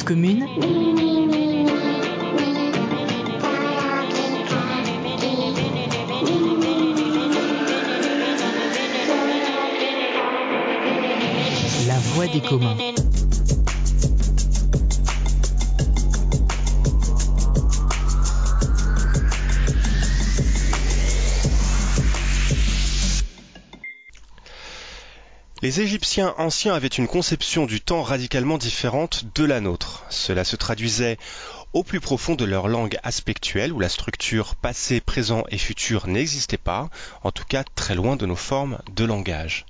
Commune La voix des communs. Les Égyptiens anciens avaient une conception du temps radicalement différente de la nôtre. Cela se traduisait au plus profond de leur langue aspectuelle où la structure passé, présent et futur n'existait pas, en tout cas très loin de nos formes de langage.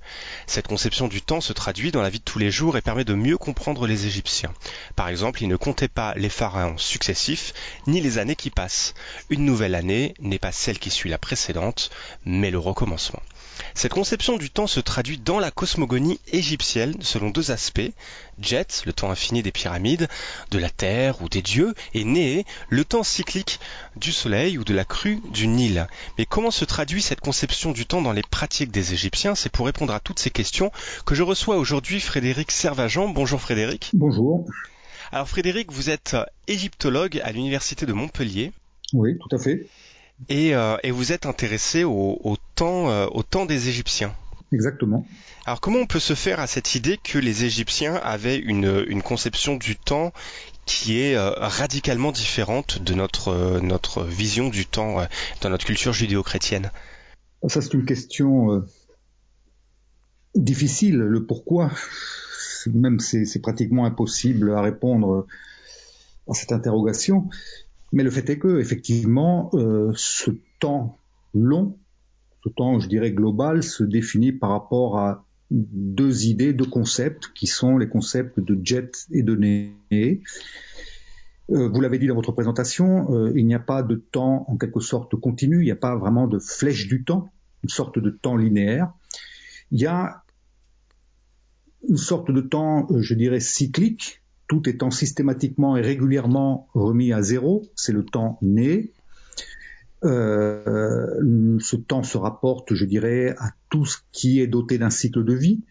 Cette conception du temps se traduit dans la vie de tous les jours et permet de mieux comprendre les Égyptiens. Par exemple, ils ne comptaient pas les pharaons successifs ni les années qui passent. Une nouvelle année n'est pas celle qui suit la précédente, mais le recommencement. Cette conception du temps se traduit dans la cosmogonie égyptienne selon deux aspects. Jet, le temps infini des pyramides, de la terre ou des dieux, et Né, le temps cyclique du soleil ou de la crue du Nil. Mais comment se traduit cette conception du temps dans les pratiques des Égyptiens? C'est pour répondre à toutes ces questions que je reçois aujourd'hui Frédéric Servageant. Bonjour Frédéric. Bonjour. Alors Frédéric, vous êtes égyptologue à l'université de Montpellier. Oui, tout à fait. Et, euh, et vous êtes intéressé au, au temps, euh, au temps des Égyptiens. Exactement. Alors comment on peut se faire à cette idée que les Égyptiens avaient une, une conception du temps qui est euh, radicalement différente de notre, notre vision du temps dans notre culture judéo-chrétienne? Ça c'est une question difficile. Le pourquoi, même c'est pratiquement impossible à répondre à cette interrogation. Mais le fait est que effectivement, ce temps long ce temps, je dirais, global se définit par rapport à deux idées, deux concepts, qui sont les concepts de jet et de né. Euh, vous l'avez dit dans votre présentation, euh, il n'y a pas de temps en quelque sorte continu, il n'y a pas vraiment de flèche du temps, une sorte de temps linéaire. Il y a une sorte de temps, euh, je dirais, cyclique, tout étant systématiquement et régulièrement remis à zéro, c'est le temps né, euh, ce temps se rapporte, je dirais, à tout ce qui est doté d'un cycle de vie.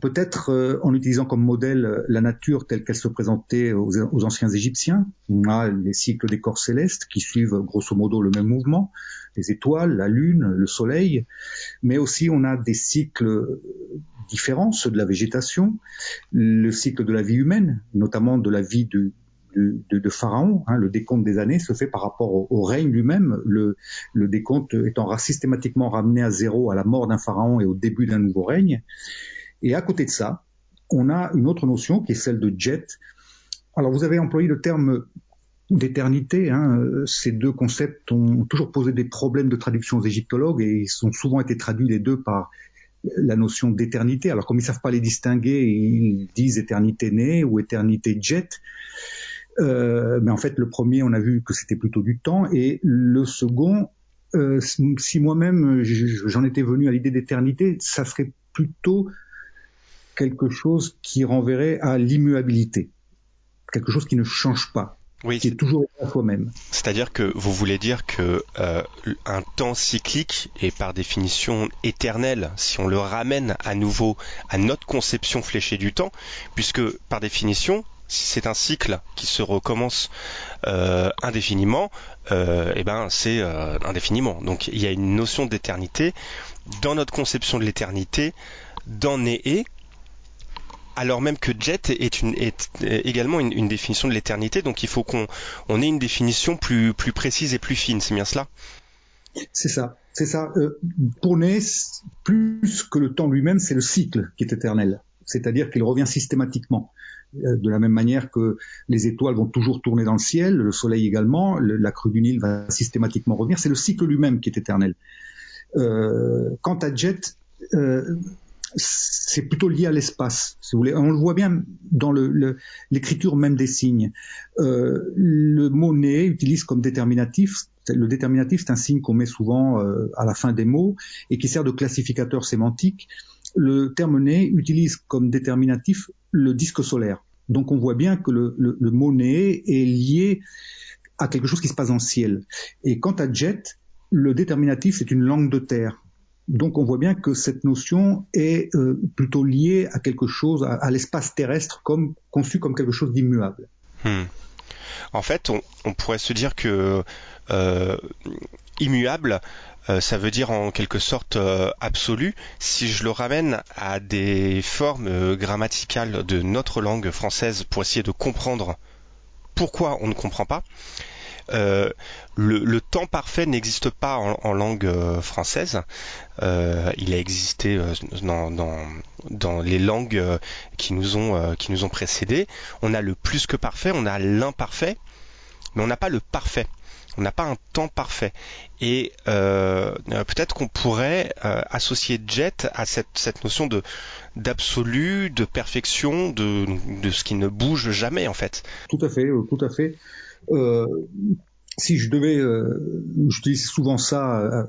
Peut-être euh, en utilisant comme modèle la nature telle qu'elle se présentait aux, anciens Égyptiens. On a les cycles des corps célestes qui suivent grosso modo le même mouvement, les étoiles, la lune, le soleil, mais aussi on a des cycles différents, ceux de la végétation, le cycle de la vie humaine, notamment de la vie de, de, de, Pharaon. Hein, le décompte des années se fait par rapport au, règne lui-même, le, le, décompte étant systématiquement ramené à zéro à la mort d'un Pharaon et au début d'un nouveau règne. Et à côté de ça, on a une autre notion qui est celle de jet. Alors vous avez employé le terme d'éternité. Hein. Ces deux concepts ont toujours posé des problèmes de traduction aux égyptologues et ils ont souvent été traduits les deux par la notion d'éternité. Alors comme ils savent pas les distinguer, ils disent éternité née ou éternité jet. Euh, mais en fait, le premier, on a vu que c'était plutôt du temps, et le second, euh, si moi-même j'en étais venu à l'idée d'éternité, ça serait plutôt quelque chose qui renverrait à l'immuabilité, quelque chose qui ne change pas, oui. qui est toujours à soi-même. C'est-à-dire que vous voulez dire que euh, un temps cyclique est par définition éternel si on le ramène à nouveau à notre conception fléchée du temps, puisque par définition si c'est un cycle qui se recommence euh, indéfiniment, euh, eh ben c'est euh, indéfiniment. Donc il y a une notion d'éternité dans notre conception de l'éternité, dans Néé, alors même que jet est, une, est également une, une, définition de l'éternité. Donc il faut qu'on on ait une définition plus plus précise et plus fine. C'est bien cela? C'est ça. C'est ça. Euh, pour Né, plus que le temps lui-même, c'est le cycle qui est éternel. C'est-à-dire qu'il revient systématiquement. Euh, de la même manière que les étoiles vont toujours tourner dans le ciel, le soleil également, le, la crue du Nil va systématiquement revenir. C'est le cycle lui-même qui est éternel. Euh, quant à Jet, euh, c'est plutôt lié à l'espace. On le voit bien dans l'écriture même des signes. Euh, le mot utilise comme déterminatif. Le déterminatif, c'est un signe qu'on met souvent euh, à la fin des mots et qui sert de classificateur sémantique. Le terme né utilise comme déterminatif le disque solaire. Donc on voit bien que le, le, mot est lié à quelque chose qui se passe dans le ciel. Et quant à jet, le déterminatif, c'est une langue de terre. Donc on voit bien que cette notion est euh, plutôt liée à quelque chose, à, l'espace terrestre, comme conçu comme quelque chose d'immuable. Hmm. En fait, on, pourrait se dire que euh, immuable, euh, ça veut dire en quelque sorte absolu. Si je le ramène à des formes grammaticales de notre langue française pour essayer de comprendre pourquoi on ne comprend pas, euh, le, temps parfait n'existe pas en, langue euh, française. Euh, il a existé dans, les langues qui nous ont précédés. On a le plus que parfait, on a l'imparfait, mais on n'a pas le parfait. On n'a pas un temps parfait. Et peut-être qu'on pourrait associer jet à cette, notion d'absolu, de perfection, de ce qui ne bouge jamais en fait. Tout à fait, tout à fait. Euh, si je devais, euh, j'utilise souvent ça, euh,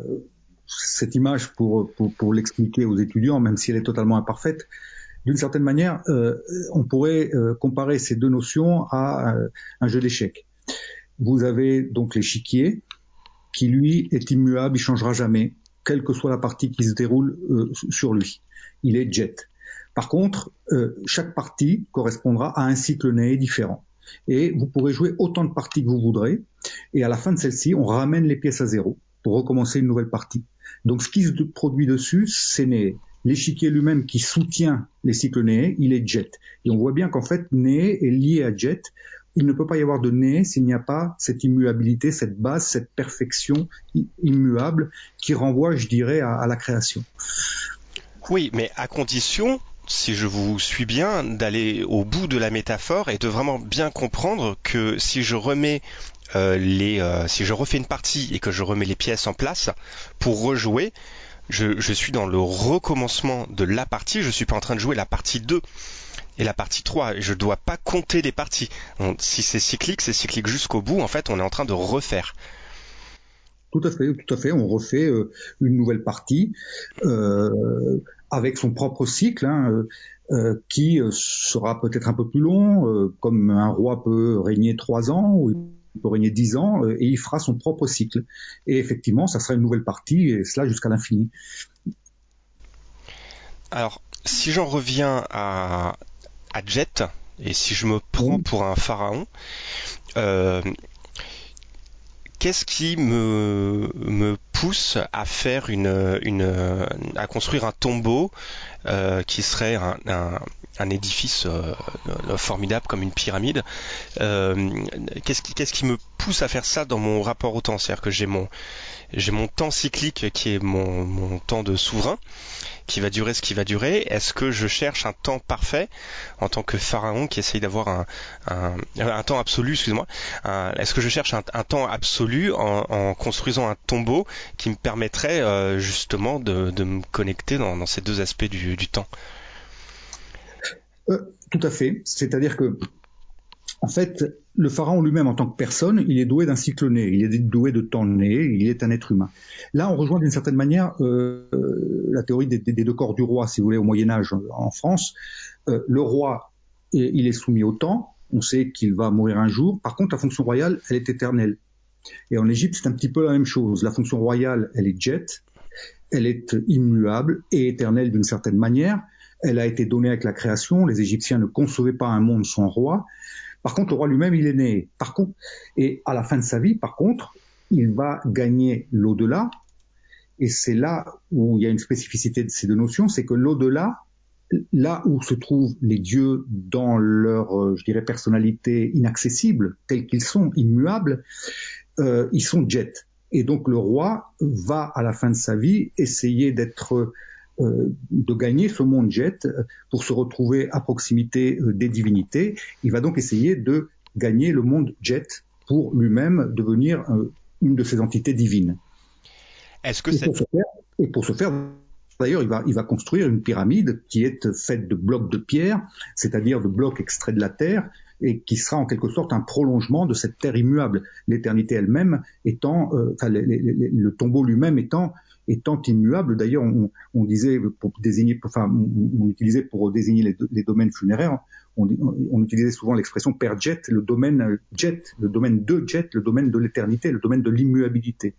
cette image pour, pour, pour l'expliquer aux étudiants, même si elle est totalement imparfaite. D'une certaine manière, on pourrait comparer ces deux notions à un jeu d'échecs. Vous avez donc l'échiquier, qui lui est immuable, il changera jamais, quelle que soit la partie qui se déroule sur lui. Il est jet. Par contre, chaque partie correspondra à un cycle né différent et vous pourrez jouer autant de parties que vous voudrez. Et à la fin de celle-ci, on ramène les pièces à zéro pour recommencer une nouvelle partie. Donc ce qui se produit dessus, c'est L'échiquier lui-même qui soutient les cycles Né, il est jet. Et on voit bien qu'en fait, Né est lié à jet. Il ne peut pas y avoir de Né s'il n'y a pas cette immuabilité, cette base, cette perfection immuable qui renvoie, je dirais, à la création. Oui, mais à condition si je vous suis bien, d'aller au bout de la métaphore et de vraiment bien comprendre que si je remets euh, les, euh, si je refais une partie et que je remets les pièces en place pour rejouer, je, suis dans le recommencement de la partie, je suis pas en train de jouer la partie 2 et la partie 3, je dois pas compter les parties. si c'est cyclique, c'est cyclique jusqu'au bout, en fait, on est en train de refaire. Tout à fait, tout à fait. On refait euh, une nouvelle partie. Avec son propre cycle, hein, euh, euh, qui euh, sera peut-être un peu plus long, comme un roi peut régner trois ans ou il peut régner dix ans, et il fera son propre cycle. Et effectivement, ça sera une nouvelle partie, et cela jusqu'à l'infini. Alors, si j'en reviens à, à Jet, et si je me prends pour un pharaon, qu'est-ce qui me, pousse à faire une à construire un tombeau euh, qui serait un, un, un édifice euh, formidable comme une pyramide. Euh, qu'est-ce qui, me pousse à faire ça dans mon rapport au temps? C'est-à-dire que j'ai mon mon temps cyclique qui est mon, mon temps de souverain qui va durer ce qui va durer Est-ce que je cherche un temps parfait en tant que pharaon qui essaye d'avoir un, un, temps absolu, excuse-moi Est-ce que je cherche un, temps absolu en, construisant un tombeau qui me permettrait euh, justement de, de, me connecter dans, dans, ces deux aspects du, du temps euh, Tout à fait. C'est-à-dire que en fait, le pharaon lui-même, en tant que personne, il est doué d'un cycle né, il est doué de temps né, il est un être humain. Là, on rejoint d'une certaine manière euh, la théorie des, deux corps du roi, si vous voulez, au Moyen Âge en France. Euh, le roi, il est soumis au temps, on sait qu'il va mourir un jour. Par contre, la fonction royale, elle est éternelle. Et en Égypte, c'est un petit peu la même chose. La fonction royale, elle est jet, elle est immuable et éternelle d'une certaine manière. Elle a été donnée avec la création. Les Égyptiens ne concevaient pas un monde sans roi. Par contre, le roi lui-même, il est né. Par contre, et à la fin de sa vie, par contre, il va gagner l'au-delà. Et c'est là où il y a une spécificité de ces deux notions, c'est que l'au-delà, là où se trouvent les dieux dans leur, euh, je dirais, personnalité inaccessible, tels qu'ils sont, immuables, euh, ils sont jets. Et donc le roi va à la fin de sa vie essayer d'être euh, de gagner ce monde jet euh, pour se retrouver à proximité euh, des divinités. Il va donc essayer de gagner le monde jet pour lui-même devenir une de ces entités divines. Est-ce que et, pour faire, et pour ce faire, d'ailleurs, il va, il va construire une pyramide qui est faite de blocs de pierre, c'est-à-dire de blocs extraits de la terre, et qui sera en quelque sorte un prolongement de cette terre immuable, l'éternité elle-même étant, enfin, le tombeau lui-même étant étant immuable. D'ailleurs, on, disait pour désigner, enfin, on, utilisait pour désigner les, domaines funéraires, on, utilisait souvent l'expression per jet, le domaine jet, le domaine de jet, le domaine de l'éternité, le domaine de l'immuabilité.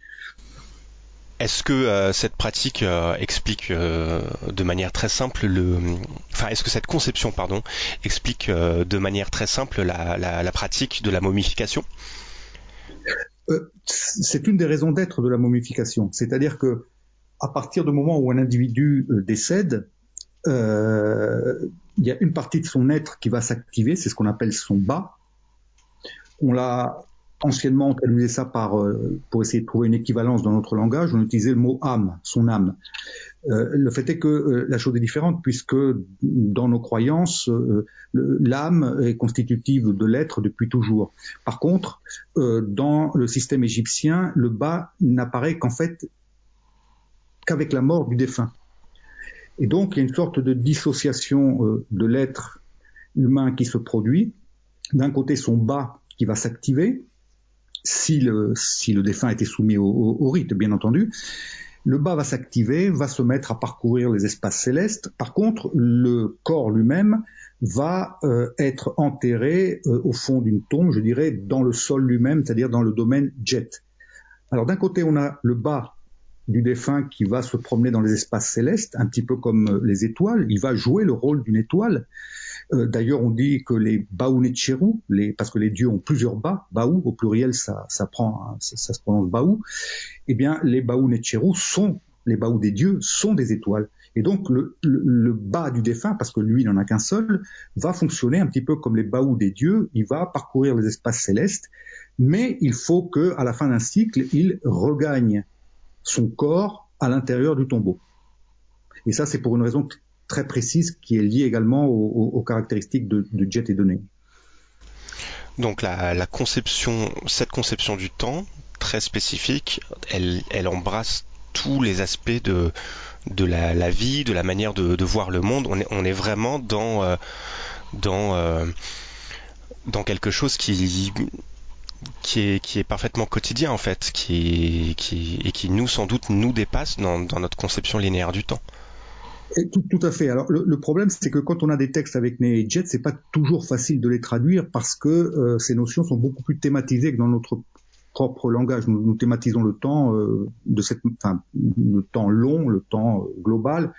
Est-ce que euh, cette pratique euh, explique euh, de manière très simple le, enfin, est-ce que cette conception, pardon, explique de manière très simple la, pratique de la momification? C'est une des raisons d'être de la momification, c'est-à-dire que à partir du moment où un individu décède, il y a une partie de son être qui va s'activer, c'est ce qu'on appelle son bas. On l'a anciennement, on traduisait ça par, euh, pour essayer de trouver une équivalence dans notre langage, on utilisait le mot âme, son âme. Euh, le fait est que euh, la chose est différente puisque dans nos croyances, l'âme est constitutive de l'être depuis toujours. Par contre, dans le système égyptien, le bas n'apparaît qu'en fait qu'avec la mort du défunt. Et donc, il y a une sorte de dissociation de l'être humain qui se produit. D'un côté, son bas qui va s'activer, si le, si le défunt était soumis au, rite, bien entendu. Le bas va s'activer, va se mettre à parcourir les espaces célestes. Par contre, le corps lui-même va euh, être enterré euh, au fond d'une tombe, je dirais, dans le sol lui-même, c'est-à-dire dans le domaine jet. Alors d'un côté, on a le bas du défunt qui va se promener dans les espaces célestes, un petit peu comme euh, les étoiles. Il va jouer le rôle d'une étoile. Euh, d'ailleurs, on dit que les Baounetcheru, les, parce que les dieux ont plusieurs bas, Baou au pluriel, ça, ça prend, ça, se prononce Baou. Eh bien, les Baounetcheru sont les Baou des dieux sont des étoiles. Et donc le, le, bas du défunt, parce que lui il n'en a qu'un seul, va fonctionner un petit peu comme les Baou des dieux. Il va parcourir les espaces célestes, mais il faut que à la fin d'un cycle, il regagne son corps à l'intérieur du tombeau. Et ça, c'est pour une raison très précise qui est liée également aux, caractéristiques de, jet et données. Donc la, conception, cette conception du temps très spécifique, elle, embrasse tous les aspects de, de la, vie, de la manière de, voir le monde. On est, vraiment dans, euh, euh, dans quelque chose qui, qui est, qui est parfaitement quotidien en fait, qui, qui, et qui nous sans doute nous dépasse dans, dans notre conception linéaire du temps. tout, à fait. Alors le, problème, c'est que quand on a des textes avec Né et Jet, c'est pas toujours facile de les traduire parce que euh, ces notions sont beaucoup plus thématisées que dans notre propre langage. Nous, nous thématisons le temps euh, de cette, enfin, le temps long, le temps euh, global.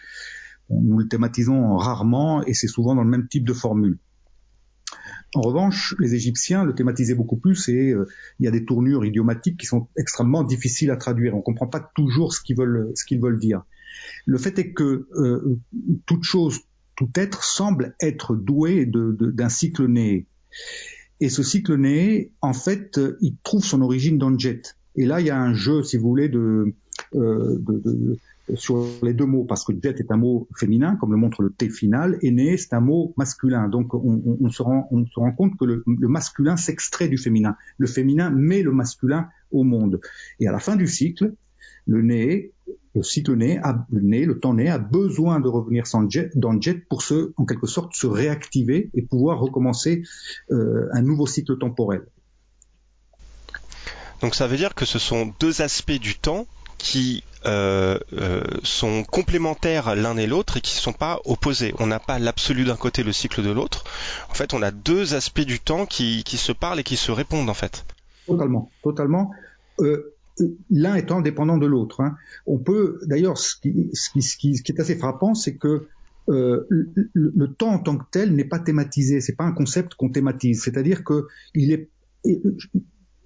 Nous le thématisons rarement et c'est souvent dans le même type de formule. En revanche, les Égyptiens le thématisaient beaucoup plus et euh, il y a des tournures idiomatiques qui sont extrêmement difficiles à traduire. On ne comprend pas toujours ce qu'ils veulent, dire. Le fait est que euh, toute chose, tout être semble être doué d'un cycle né. Et ce cycle né, en fait, il trouve son origine dans le jet. Et là, il y a un jeu, si vous voulez, de, euh, de, sur les deux mots, parce que jet est un mot féminin, comme le montre le T final, et né, c'est un mot masculin. Donc on, se, rend, on se rend compte que le, masculin s'extrait du féminin. Le féminin met le masculin au monde. Et à la fin du cycle, le né, le cycle né, le, né, le temps né a besoin de revenir jet, dans le jet pour se, en quelque sorte, se réactiver et pouvoir recommencer euh, un nouveau cycle temporel. Donc ça veut dire que ce sont deux aspects du temps qui euh, euh, sont complémentaires l'un et l'autre et qui ne sont pas opposés. On n'a pas l'absolu d'un côté, le cycle de l'autre. En fait, on a deux aspects du temps qui, qui, se parlent et qui se répondent en fait. Totalement, totalement. Euh, l'un étant dépendant de l'autre. Hein. On peut, d'ailleurs, ce qui, ce, qui, ce, ce qui, est assez frappant, c'est que le, le, temps en tant que tel n'est pas thématisé. C'est pas un concept qu'on thématise. C'est-à-dire que il est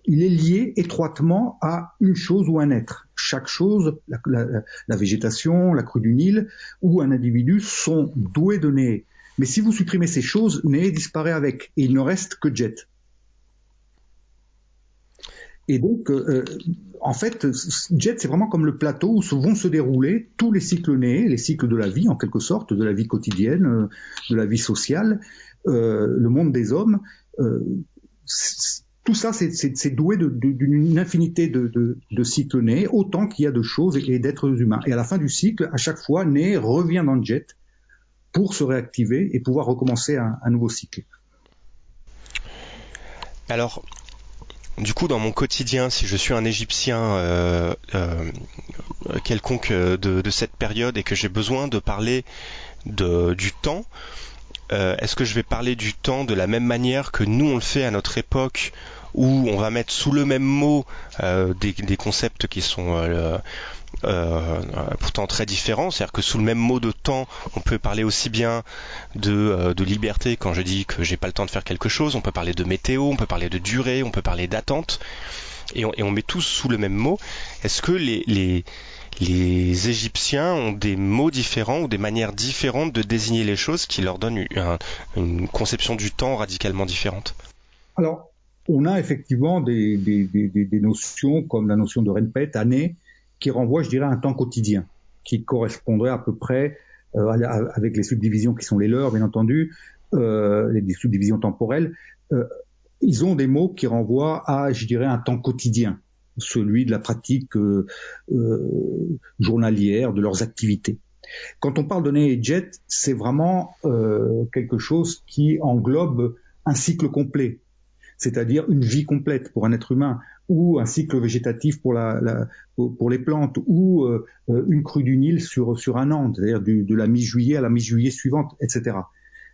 il est lié étroitement à une chose ou un être. Chaque chose, la, végétation, la crue du Nil ou un individu sont doués de nez. Mais si vous supprimez ces choses, nez disparaît avec et il ne reste que jet. Et donc, euh, en fait, Jet, c'est vraiment comme le plateau où vont se dérouler tous les cycles nés, les cycles de la vie, en quelque sorte, de la vie quotidienne, euh, de la vie sociale, euh, le monde des hommes tout ça, c'est doué d'une infinité de, de, cycles nés, autant qu'il y a de choses et, d'êtres humains. Et à la fin du cycle, à chaque fois, né revient dans le jet pour se réactiver et pouvoir recommencer un, nouveau cycle. Alors, du coup, dans mon quotidien, si je suis un Égyptien euh, euh, quelconque de, de, cette période et que j'ai besoin de parler de, du temps, euh, est-ce que je vais parler du temps de la même manière que nous on le fait à notre époque où on va mettre sous le même mot des, des, concepts qui sont euh, pourtant très différents. C'est-à-dire que sous le même mot de temps, on peut parler aussi bien de, euh, liberté quand je dis que j'ai pas le temps de faire quelque chose. On peut parler de météo, on peut parler de durée, on peut parler d'attente. Et on, et on, met tous sous le même mot. Est-ce que les, les Égyptiens ont des mots différents ou des manières différentes de désigner les choses qui leur donnent une, conception du temps radicalement différente. Alors, on a effectivement des, notions comme la notion de renpet, année, qui renvoie, je dirais, à un temps quotidien, qui correspondrait à peu près, euh, avec les subdivisions qui sont les leurs, bien entendu, euh, les subdivisions temporelles, euh, ils ont des mots qui renvoient à, je dirais, un temps quotidien, celui de la pratique euh, euh, journalière de leurs activités. Quand on parle de nez et jet, c'est vraiment euh, quelque chose qui englobe un cycle complet, c'est-à-dire une vie complète pour un être humain ou un cycle végétatif pour, la, la pour les plantes, ou euh, une crue du Nil sur, sur un an, c'est-à-dire de la mi-juillet à la mi-juillet suivante, etc.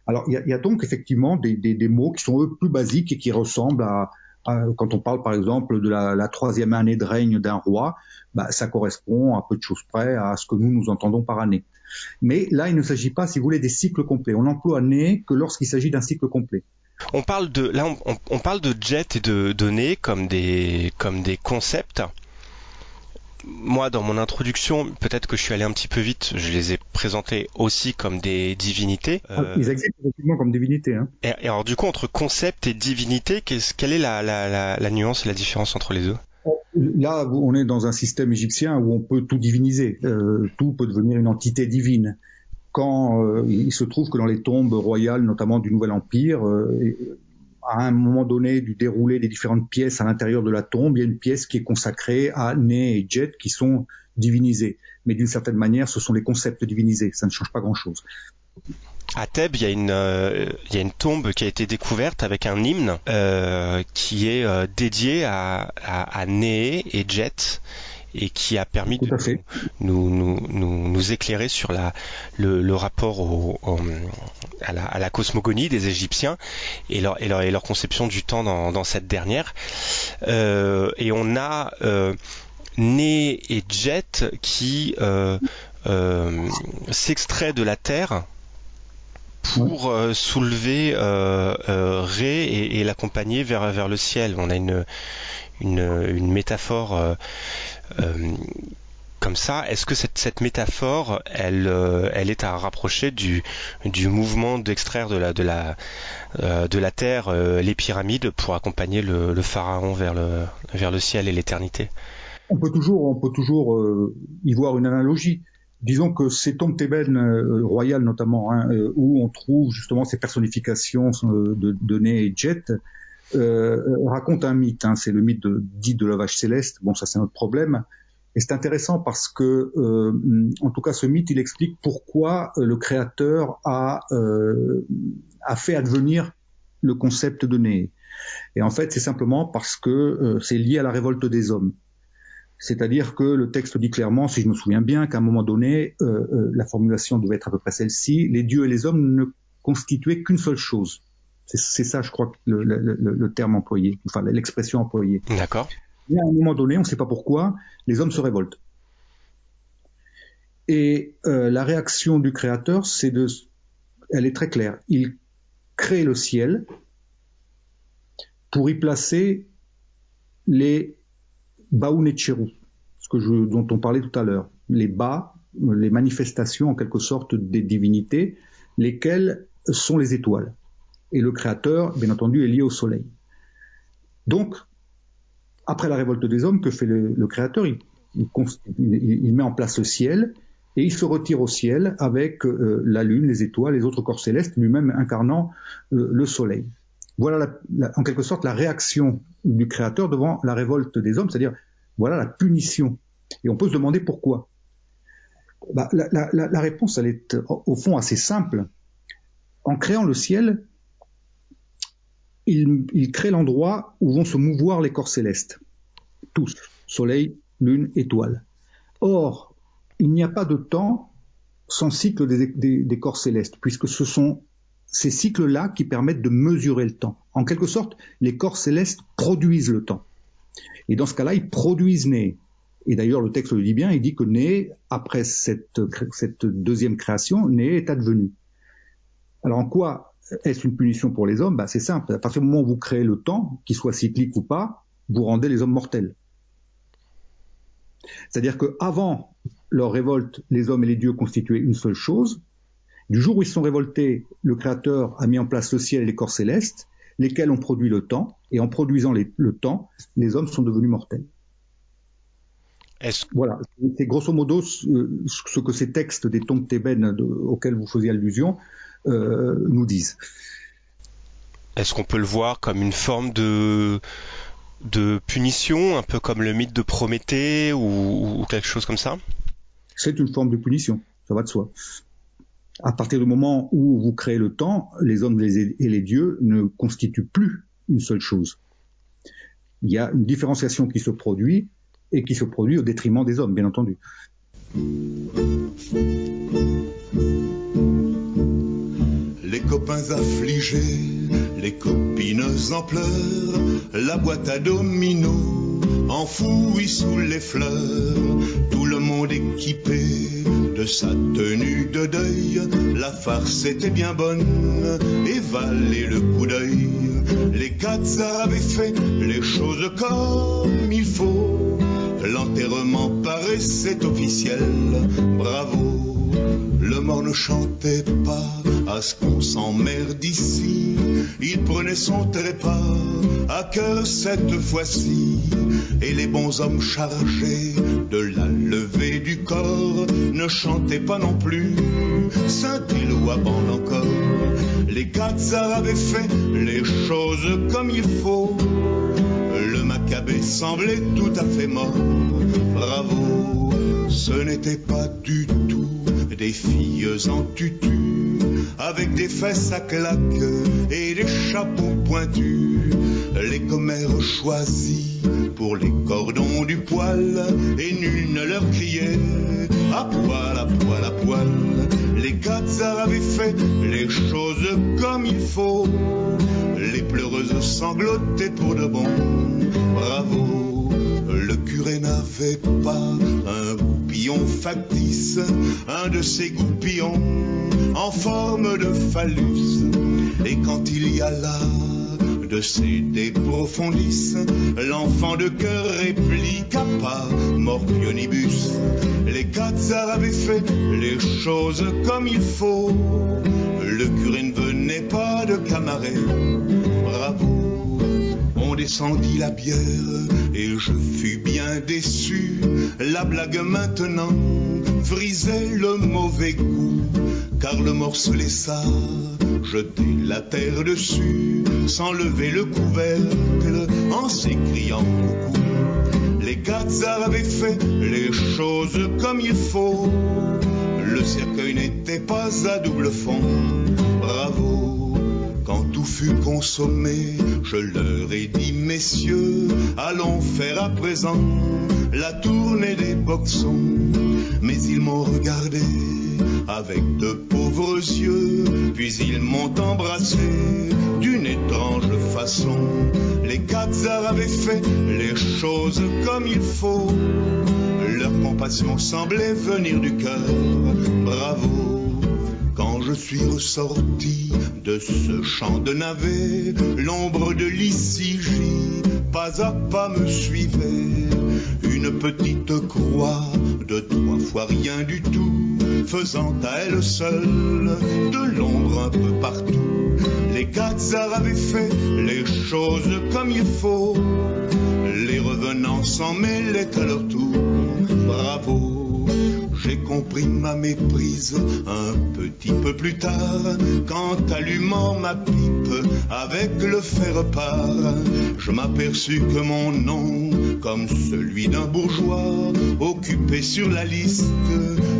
Alors il y a, y a, donc effectivement des, des, des, mots qui sont eux plus basiques et qui ressemblent à quand on parle par exemple de la, la troisième année de règne d'un roi, bah, ça correspond à peu de choses près à ce que nous nous entendons par année. Mais là, il ne s'agit pas, si vous voulez, des cycles complets. On emploie année que lorsqu'il s'agit d'un cycle complet. On parle de là, on, on, parle de jet et de données comme des comme des concepts. Moi, dans mon introduction, peut-être que je suis allé un petit peu vite. Je les ai présentés aussi comme des divinités. Ah, euh, ils existent effectivement comme divinités. Hein. Et, et, alors, du coup, entre concept et divinité, quelle est la, la, la, la nuance et la différence entre les deux? Là, on est dans un système égyptien où on peut tout diviniser. Euh, tout peut devenir une entité divine quand euh, il se trouve que dans les tombes royales, notamment du Nouvel Empire, euh, à un moment donné du déroulé des différentes pièces à l'intérieur de la tombe, il y a une pièce qui est consacrée à Né et Jet qui sont divinisés. Mais d'une certaine manière, ce sont les concepts divinisés. Ça ne change pas grand-chose. À Thèbes, il y, a une, euh, tombe qui a été découverte avec un hymne euh, qui est euh, dédié à, à, et Jet et qui a permis de nous, nous, nous, nous, éclairer sur la, le, le rapport au, au, à, la, à, la, cosmogonie des Égyptiens et leur, et leur, et leur conception du temps dans, dans cette dernière. Euh, et on a euh, Né et Jet qui euh, euh, s'extrait de la Terre pour euh, soulever euh, euh, Ré et, et l'accompagner vers, vers le ciel. On a une, une, une métaphore euh, euh, comme ça, est-ce que cette, cette métaphore, elle, euh, elle est à rapprocher du, du mouvement d'extraire de la, de, la, euh, de la terre euh, les pyramides pour accompagner le, le, pharaon vers le, vers le ciel et l'éternité? On peut toujours, on peut toujours euh, y voir une analogie. Disons que ces tombes thébaines euh, royales notamment, hein, où on trouve justement ces personnifications de, de Né et Jet, racontent un mythe. Hein, c'est le mythe de, dit de lavage céleste. Bon, ça c'est notre problème. Et c'est intéressant parce que, euh, en tout cas, ce mythe, il explique pourquoi euh, le créateur a, euh, fait advenir le concept de Né. Et en fait, c'est simplement parce que euh, c'est lié à la révolte des hommes. C'est-à-dire que le texte dit clairement, si je me souviens bien, qu'à un moment donné, euh, euh, la formulation devait être à peu près celle-ci, les dieux et les hommes ne constituaient qu'une seule chose. C'est ça, je crois, le, le, le, le terme employé, enfin l'expression employée. D'accord. Et à un moment donné, on ne sait pas pourquoi, les hommes se révoltent. Et euh, la réaction du créateur, c'est de, elle est très claire. Il crée le ciel pour y placer les Baounetcheru, ce dont on parlait tout à l'heure, les bas, les manifestations en quelque sorte des divinités, lesquelles sont les étoiles. Et le créateur, bien entendu, est lié au soleil. Donc, après la révolte des hommes, que fait le, créateur? Il, met en place le ciel et il se retire au ciel avec euh, la lune, les étoiles, les autres corps célestes, lui-même incarnant euh, le soleil. Voilà la, en quelque sorte la réaction du créateur devant la révolte des hommes, c'est-à-dire voilà la punition. Et on peut se demander pourquoi. Bah, la, réponse, elle est au fond assez simple. En créant le ciel, il, crée l'endroit où vont se mouvoir les corps célestes. Tous. Soleil, lune, étoile. Or, il n'y a pas de temps sans cycle des, des, des, corps célestes, puisque ce sont ces cycles-là qui permettent de mesurer le temps. En quelque sorte, les corps célestes produisent le temps. Et dans ce cas-là, ils produisent Né. Et d'ailleurs, le texte le dit bien, il dit que Né, après cette, deuxième création, Né est advenu. Alors en quoi est-ce une punition pour les hommes? Bah, C'est simple. À partir du moment où vous créez le temps, qu'il soit cyclique ou pas, vous rendez les hommes mortels. C'est-à-dire qu'avant leur révolte, les hommes et les dieux constituaient une seule chose. Du jour où ils sont révoltés, le Créateur a mis en place le ciel et les corps célestes, lesquels ont produit le temps, et en produisant le temps, les hommes sont devenus mortels. Voilà, c'est grosso modo ce, que ces textes des tombes thébaines auxquels vous faisiez allusion euh, nous disent. Est-ce qu'on peut le voir comme une forme de, de punition, un peu comme le mythe de Prométhée ou, quelque chose comme ça? C'est une forme de punition, ça va de soi. À partir du moment où vous créez le temps, les hommes et les dieux ne constituent plus une seule chose. Il y a une différenciation qui se produit et qui se produit au détriment des hommes, bien entendu. Les copains affligés, les copines en pleurs, la boîte à dominos enfouie sous les fleurs, tout le monde équipé de sa tenue de deuil, la farce était bien bonne et valait le coup d'œil. Les quatre avaient fait les choses comme il faut, l'enterrement paraissait officiel, bravo le mort ne chantait pas à ce qu'on s'emmerde ici. Il prenait son trépas à cœur cette fois-ci. Et les bons hommes chargés de la levée du corps ne chantaient pas non plus. Saint-Éloi bande encore. Les quatre avaient fait les choses comme il faut. Le macabé semblait tout à fait mort. Bravo, ce n'était pas du tout des filles en tutu, avec des fesses à claques et des chapeaux pointus, les commères choisis pour les cordons du poil, et nul ne leur criait à poil, à poil, à poil. Les quatre avaient fait les choses comme il faut, les pleureuses sanglotaient pour de bon, bravo. Le curé n'avait pas un goupillon factice, un de ces goupillons en forme de phallus. Et quand il y a là de ces profondis, l'enfant de cœur répliqua pas morpionibus. Les quatre avaient fait les choses comme il faut. Le curé ne venait pas de Camaret. Descendit la bière et je fus bien déçu. La blague maintenant frisait le mauvais goût, car le se laissa jeter la terre dessus, sans lever le couvercle, en s'écriant coucou. Les quatre avaient fait les choses comme il faut. Le cercueil n'était pas à double fond. Bravo quand tout fut consommé, je leur ai dit, messieurs, allons faire à présent la tournée des boxons. Mais ils m'ont regardé avec de pauvres yeux, puis ils m'ont embrassé d'une étrange façon. Les quatre avaient fait les choses comme il faut. Leur compassion semblait venir du cœur. Bravo quand je suis ressorti de ce champ de navets, l'ombre de l'Issigie pas à pas me suivait. Une petite croix de trois fois rien du tout, faisant à elle seule de l'ombre un peu partout. Les Khazars avaient fait les choses comme il faut. Les revenants s'en mêlaient à leur tour. Bravo ma méprise un petit peu plus tard, quand allumant ma pipe avec le faire-part, je m'aperçus que mon nom, comme celui d'un bourgeois, occupait sur la liste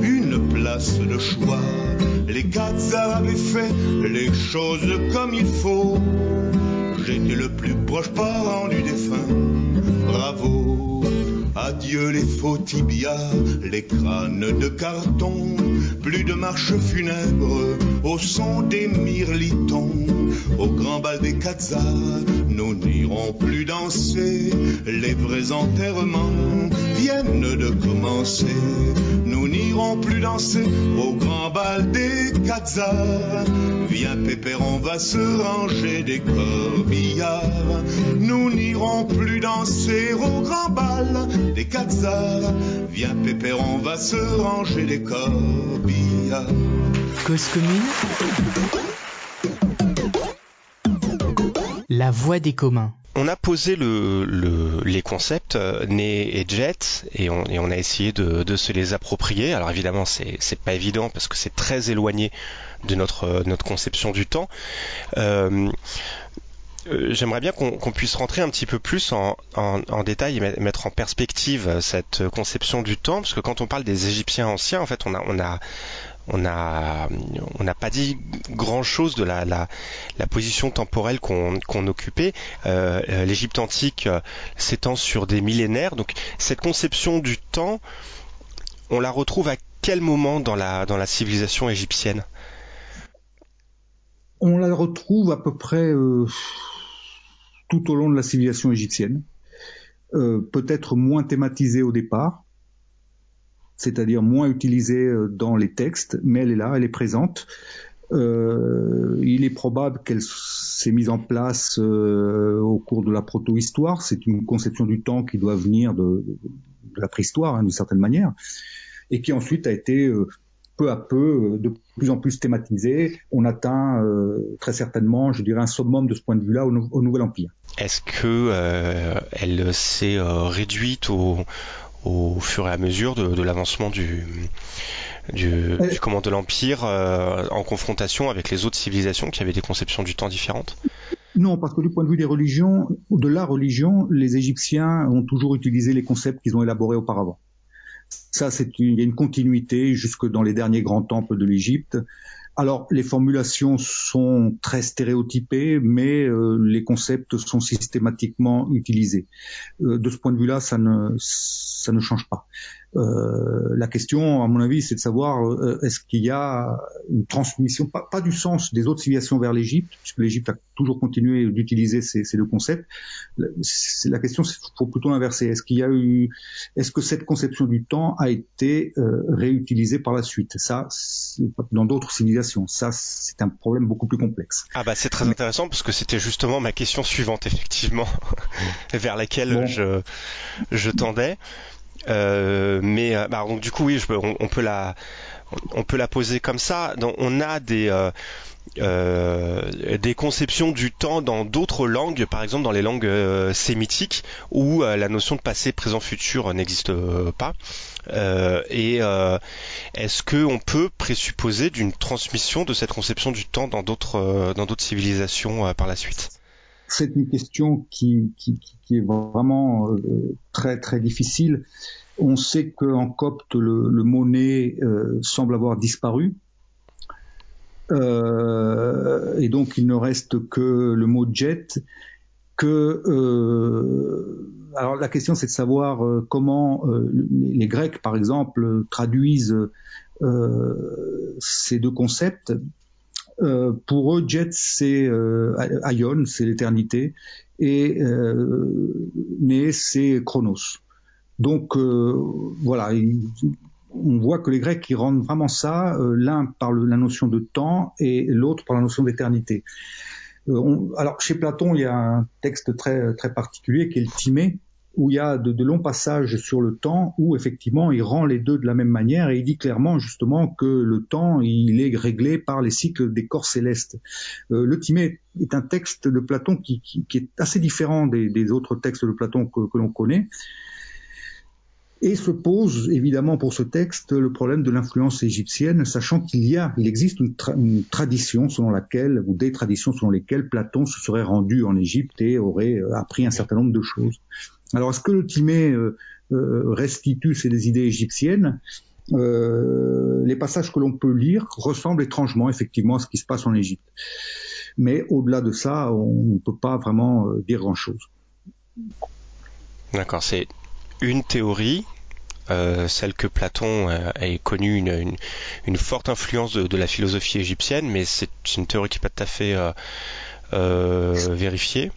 une place de choix. Les quatre avaient fait les choses comme il faut. J'étais le plus proche parent du défunt. Bravo Adieu les faux tibias, les crânes de carton, plus de marches funèbres au son des mirlitons. Au grand bal des Katzas, nous n'irons plus danser, les vrais enterrements viennent de commencer. Plus danser au grand bal des Katzas. Viens pépère, on va se ranger des corbillards. Nous n'irons plus danser au grand bal des Katzas. Viens pépère, on va se ranger des corbillards. La voix des communs. On a posé le, le, les concepts euh, Né et Jet et on, a essayé de, se les approprier. Alors évidemment, c'est, pas évident parce que c'est très éloigné de notre, notre conception du temps. Euh, euh, j'aimerais bien qu'on, puisse rentrer un petit peu plus en, détail et mettre en perspective cette conception du temps, parce que quand on parle des Égyptiens anciens, en fait, on a on n'a pas dit grand chose de la, la, la position temporelle qu'on qu'on occupait. Euh, L'Égypte antique euh, s'étend sur des millénaires, donc cette conception du temps, on la retrouve à quel moment dans la civilisation égyptienne? On la retrouve à peu près euh, tout au long de la civilisation égyptienne, euh, peut-être moins thématisée au départ c'est-à-dire moins utilisée dans les textes, mais elle est là, elle est présente. Euh, il est probable qu'elle s'est mise en place euh, au cours de la proto-histoire. C'est une conception du temps qui doit venir de, de la préhistoire, hein, d'une certaine manière, et qui ensuite a été euh, peu à peu de plus en plus thématisée. On atteint euh, très certainement, je dirais, un summum de ce point de vue-là au, au Nouvel Empire. Est-ce que euh, elle s'est réduite au au fur et à mesure de, de l'avancement du, du, du comment de l'empire euh, en confrontation avec les autres civilisations qui avaient des conceptions du temps différentes? Non, parce que du point de vue des religions, de la religion, les Égyptiens ont toujours utilisé les concepts qu'ils ont élaborés auparavant. Ça, c'est il y a une continuité jusque dans les derniers grands temples de l'Égypte. Alors, les formulations sont très stéréotypées, mais euh, les concepts sont systématiquement utilisés. Euh, de ce point de vue-là, ça ne ça ne change pas. Euh, la question, à mon avis, c'est de savoir euh, est-ce qu'il y a une transmission, pas, pas, du sens des autres civilisations vers l'Égypte, puisque l'Égypte a toujours continué d'utiliser ces, ces, deux concepts. La, la question, c'est faut plutôt inverser. Est-ce qu'il y a eu, est-ce que cette conception du temps a été euh, réutilisée par la suite? Ça, dans d'autres civilisations, ça, c'est un problème beaucoup plus complexe. Ah bah c'est très Mais, intéressant parce que c'était justement ma question suivante, effectivement, vers laquelle bon. je je tendais. Euh, mais bah, donc du coup oui, je, on, on, peut la on peut la poser comme ça. Donc, on a des euh, euh, des conceptions du temps dans d'autres langues, par exemple dans les langues euh, sémitiques, où euh, la notion de passé, présent, futur n'existe pas. et est-ce qu'on peut présupposer d'une transmission de cette conception du temps dans d'autres dans d'autres civilisations par la suite? C'est une question qui, est vraiment euh, très très difficile. On sait qu'en copte, le, le monnaie euh, semble avoir disparu. Euh, et donc il ne reste que le mot jet. Que alors la question c'est de savoir comment les Grecs par exemple traduisent ces deux concepts euh, pour eux, Jet, c'est euh, Aion, c'est l'éternité, et euh, Né, c'est Chronos. Donc euh, voilà, on voit que les Grecs ils rendent vraiment ça, euh, l'un par la notion de temps et l'autre par la notion d'éternité. Alors chez Platon, il y a un texte très très particulier qui est le Timée, où il y a de, longs passages sur le temps où effectivement il rend les deux de la même manière et il dit clairement justement que le temps il est réglé par les cycles des corps célestes. Euh, le Timée est un texte de Platon qui, est assez différent des, autres textes de Platon que, l'on connaît. Et se pose évidemment pour ce texte le problème de l'influence égyptienne, sachant qu'il y a, il existe une, tra une, tradition selon laquelle, ou des traditions selon lesquelles Platon se serait rendu en Égypte et aurait appris un certain nombre de choses. Alors, est-ce que le Timée euh, euh, restitue ces idées égyptiennes euh, Les passages que l'on peut lire ressemblent étrangement, effectivement, à ce qui se passe en Égypte. Mais au-delà de ça, on ne peut pas vraiment dire grand-chose. D'accord, c'est une théorie, celle que Platon ait connu une, une, forte influence de, la philosophie égyptienne, mais c'est une théorie qui n'est pas tout à fait vérifiée.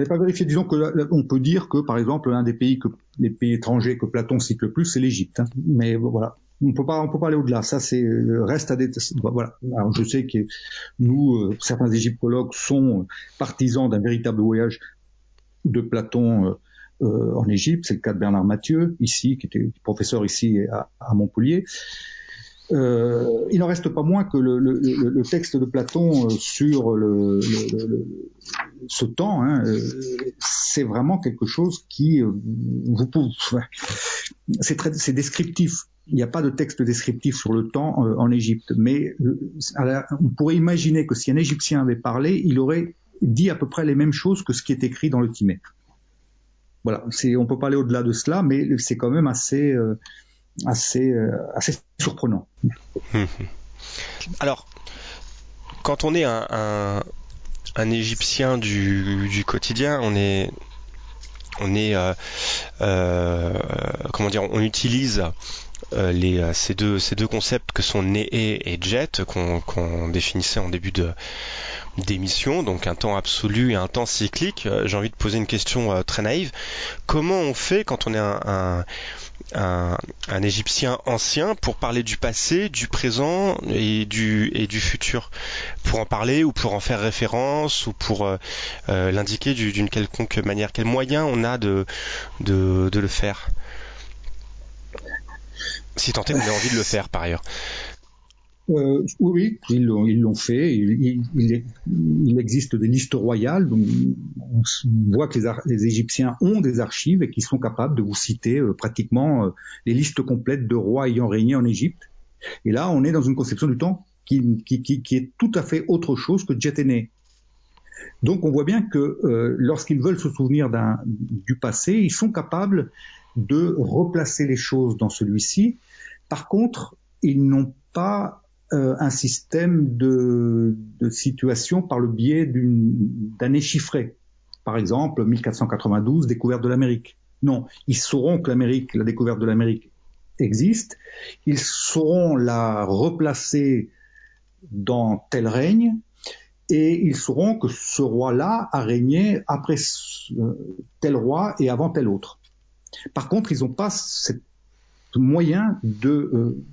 N'est pas vérifiée. Disons que on peut dire que, par exemple, l'un des pays que les pays étrangers que Platon cite le plus, c'est l'Égypte. Hein. Mais voilà, on peut pas, on peut pas aller au-delà. Ça, c'est euh, reste à des. Voilà. Alors, je sais que nous, euh, certains égyptologues sont partisans d'un véritable voyage de Platon euh, en Égypte. C'est le cas de Bernard Mathieu ici, qui était professeur ici à Montpellier. Euh, il n'en reste pas moins que le, le, le texte de Platon sur le, ce temps, hein, c'est vraiment quelque chose qui, vous pouvez, c'est descriptif il n'y a pas de texte descriptif sur le temps euh, en Égypte, mais euh, on pourrait imaginer que si un Égyptien avait parlé, il aurait dit à peu près les mêmes choses que ce qui est écrit dans le Timet. Voilà, c'est, on peut pas aller au-delà de cela, mais c'est quand même assez, euh, assez, assez surprenant. Alors, quand on est un, un, Égyptien du, du, quotidien, on est, on est, euh, comment dire, on utilise euh, les, euh, ces, deux, ces deux concepts que sont Néé et Jet qu'on définissait en début d'émission, donc un temps absolu et un temps cyclique. Euh, j'ai envie de poser une question très naïve. Comment on fait quand on est un, un, Égyptien ancien pour parler du passé, du présent et du, futur. Pour en parler ou pour en faire référence ou pour l'indiquer d'une quelconque manière. Quels moyens on a de, le faire? Si tant est envie de le faire par ailleurs. Euh, oui, ils l'ont, fait. Il, existe des listes royales. on, voit que les, Égyptiens ont des archives et qu'ils sont capables de vous citer euh, pratiquement euh, les listes complètes de rois ayant régné en Égypte. Et là, on est dans une conception du temps qui, est tout à fait autre chose que Djeténé. Donc, on voit bien que lorsqu'ils veulent se souvenir du passé, ils sont capables de replacer les choses dans celui-ci. Par contre, ils n'ont pas euh, un système de, situation par le biais d'années chiffrées. Par exemple, 1492, découverte de l'Amérique. Non, ils sauront que l'Amérique, la découverte de l'Amérique existe. Ils sauront la replacer dans tel règne et ils sauront que ce roi-là a régné après euh, tel roi et avant tel autre. Par contre, ils n'ont pas ce moyen de euh,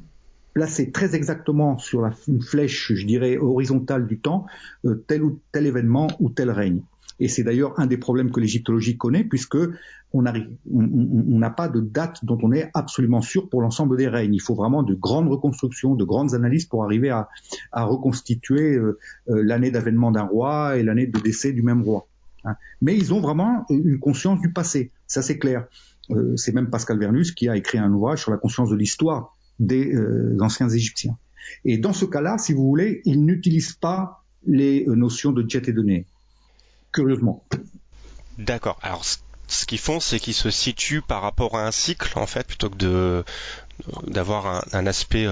placer très exactement sur la, une flèche, je dirais, horizontale du temps, euh, tel ou tel événement ou tel règne. Et c'est d'ailleurs un des problèmes que l'égyptologie connaît, puisque on n'a pas de date dont on est absolument sûr pour l'ensemble des règnes. Il faut vraiment de grandes reconstructions, de grandes analyses pour arriver à, reconstituer euh, l'année d'avènement d'un roi et l'année de décès du même roi. Hein. Mais ils ont vraiment une conscience du passé, ça c'est clair. Euh, c'est même Pascal Vernus qui a écrit un ouvrage sur la conscience de l'histoire des euh, anciens Égyptiens. Et dans ce cas-là, si vous voulez, ils n'utilisent pas les euh, notions de jet et de nez, curieusement. D'accord. Alors, ce qu'ils font, c'est qu'ils se situent par rapport à un cycle, en fait, plutôt que de d'avoir un, aspect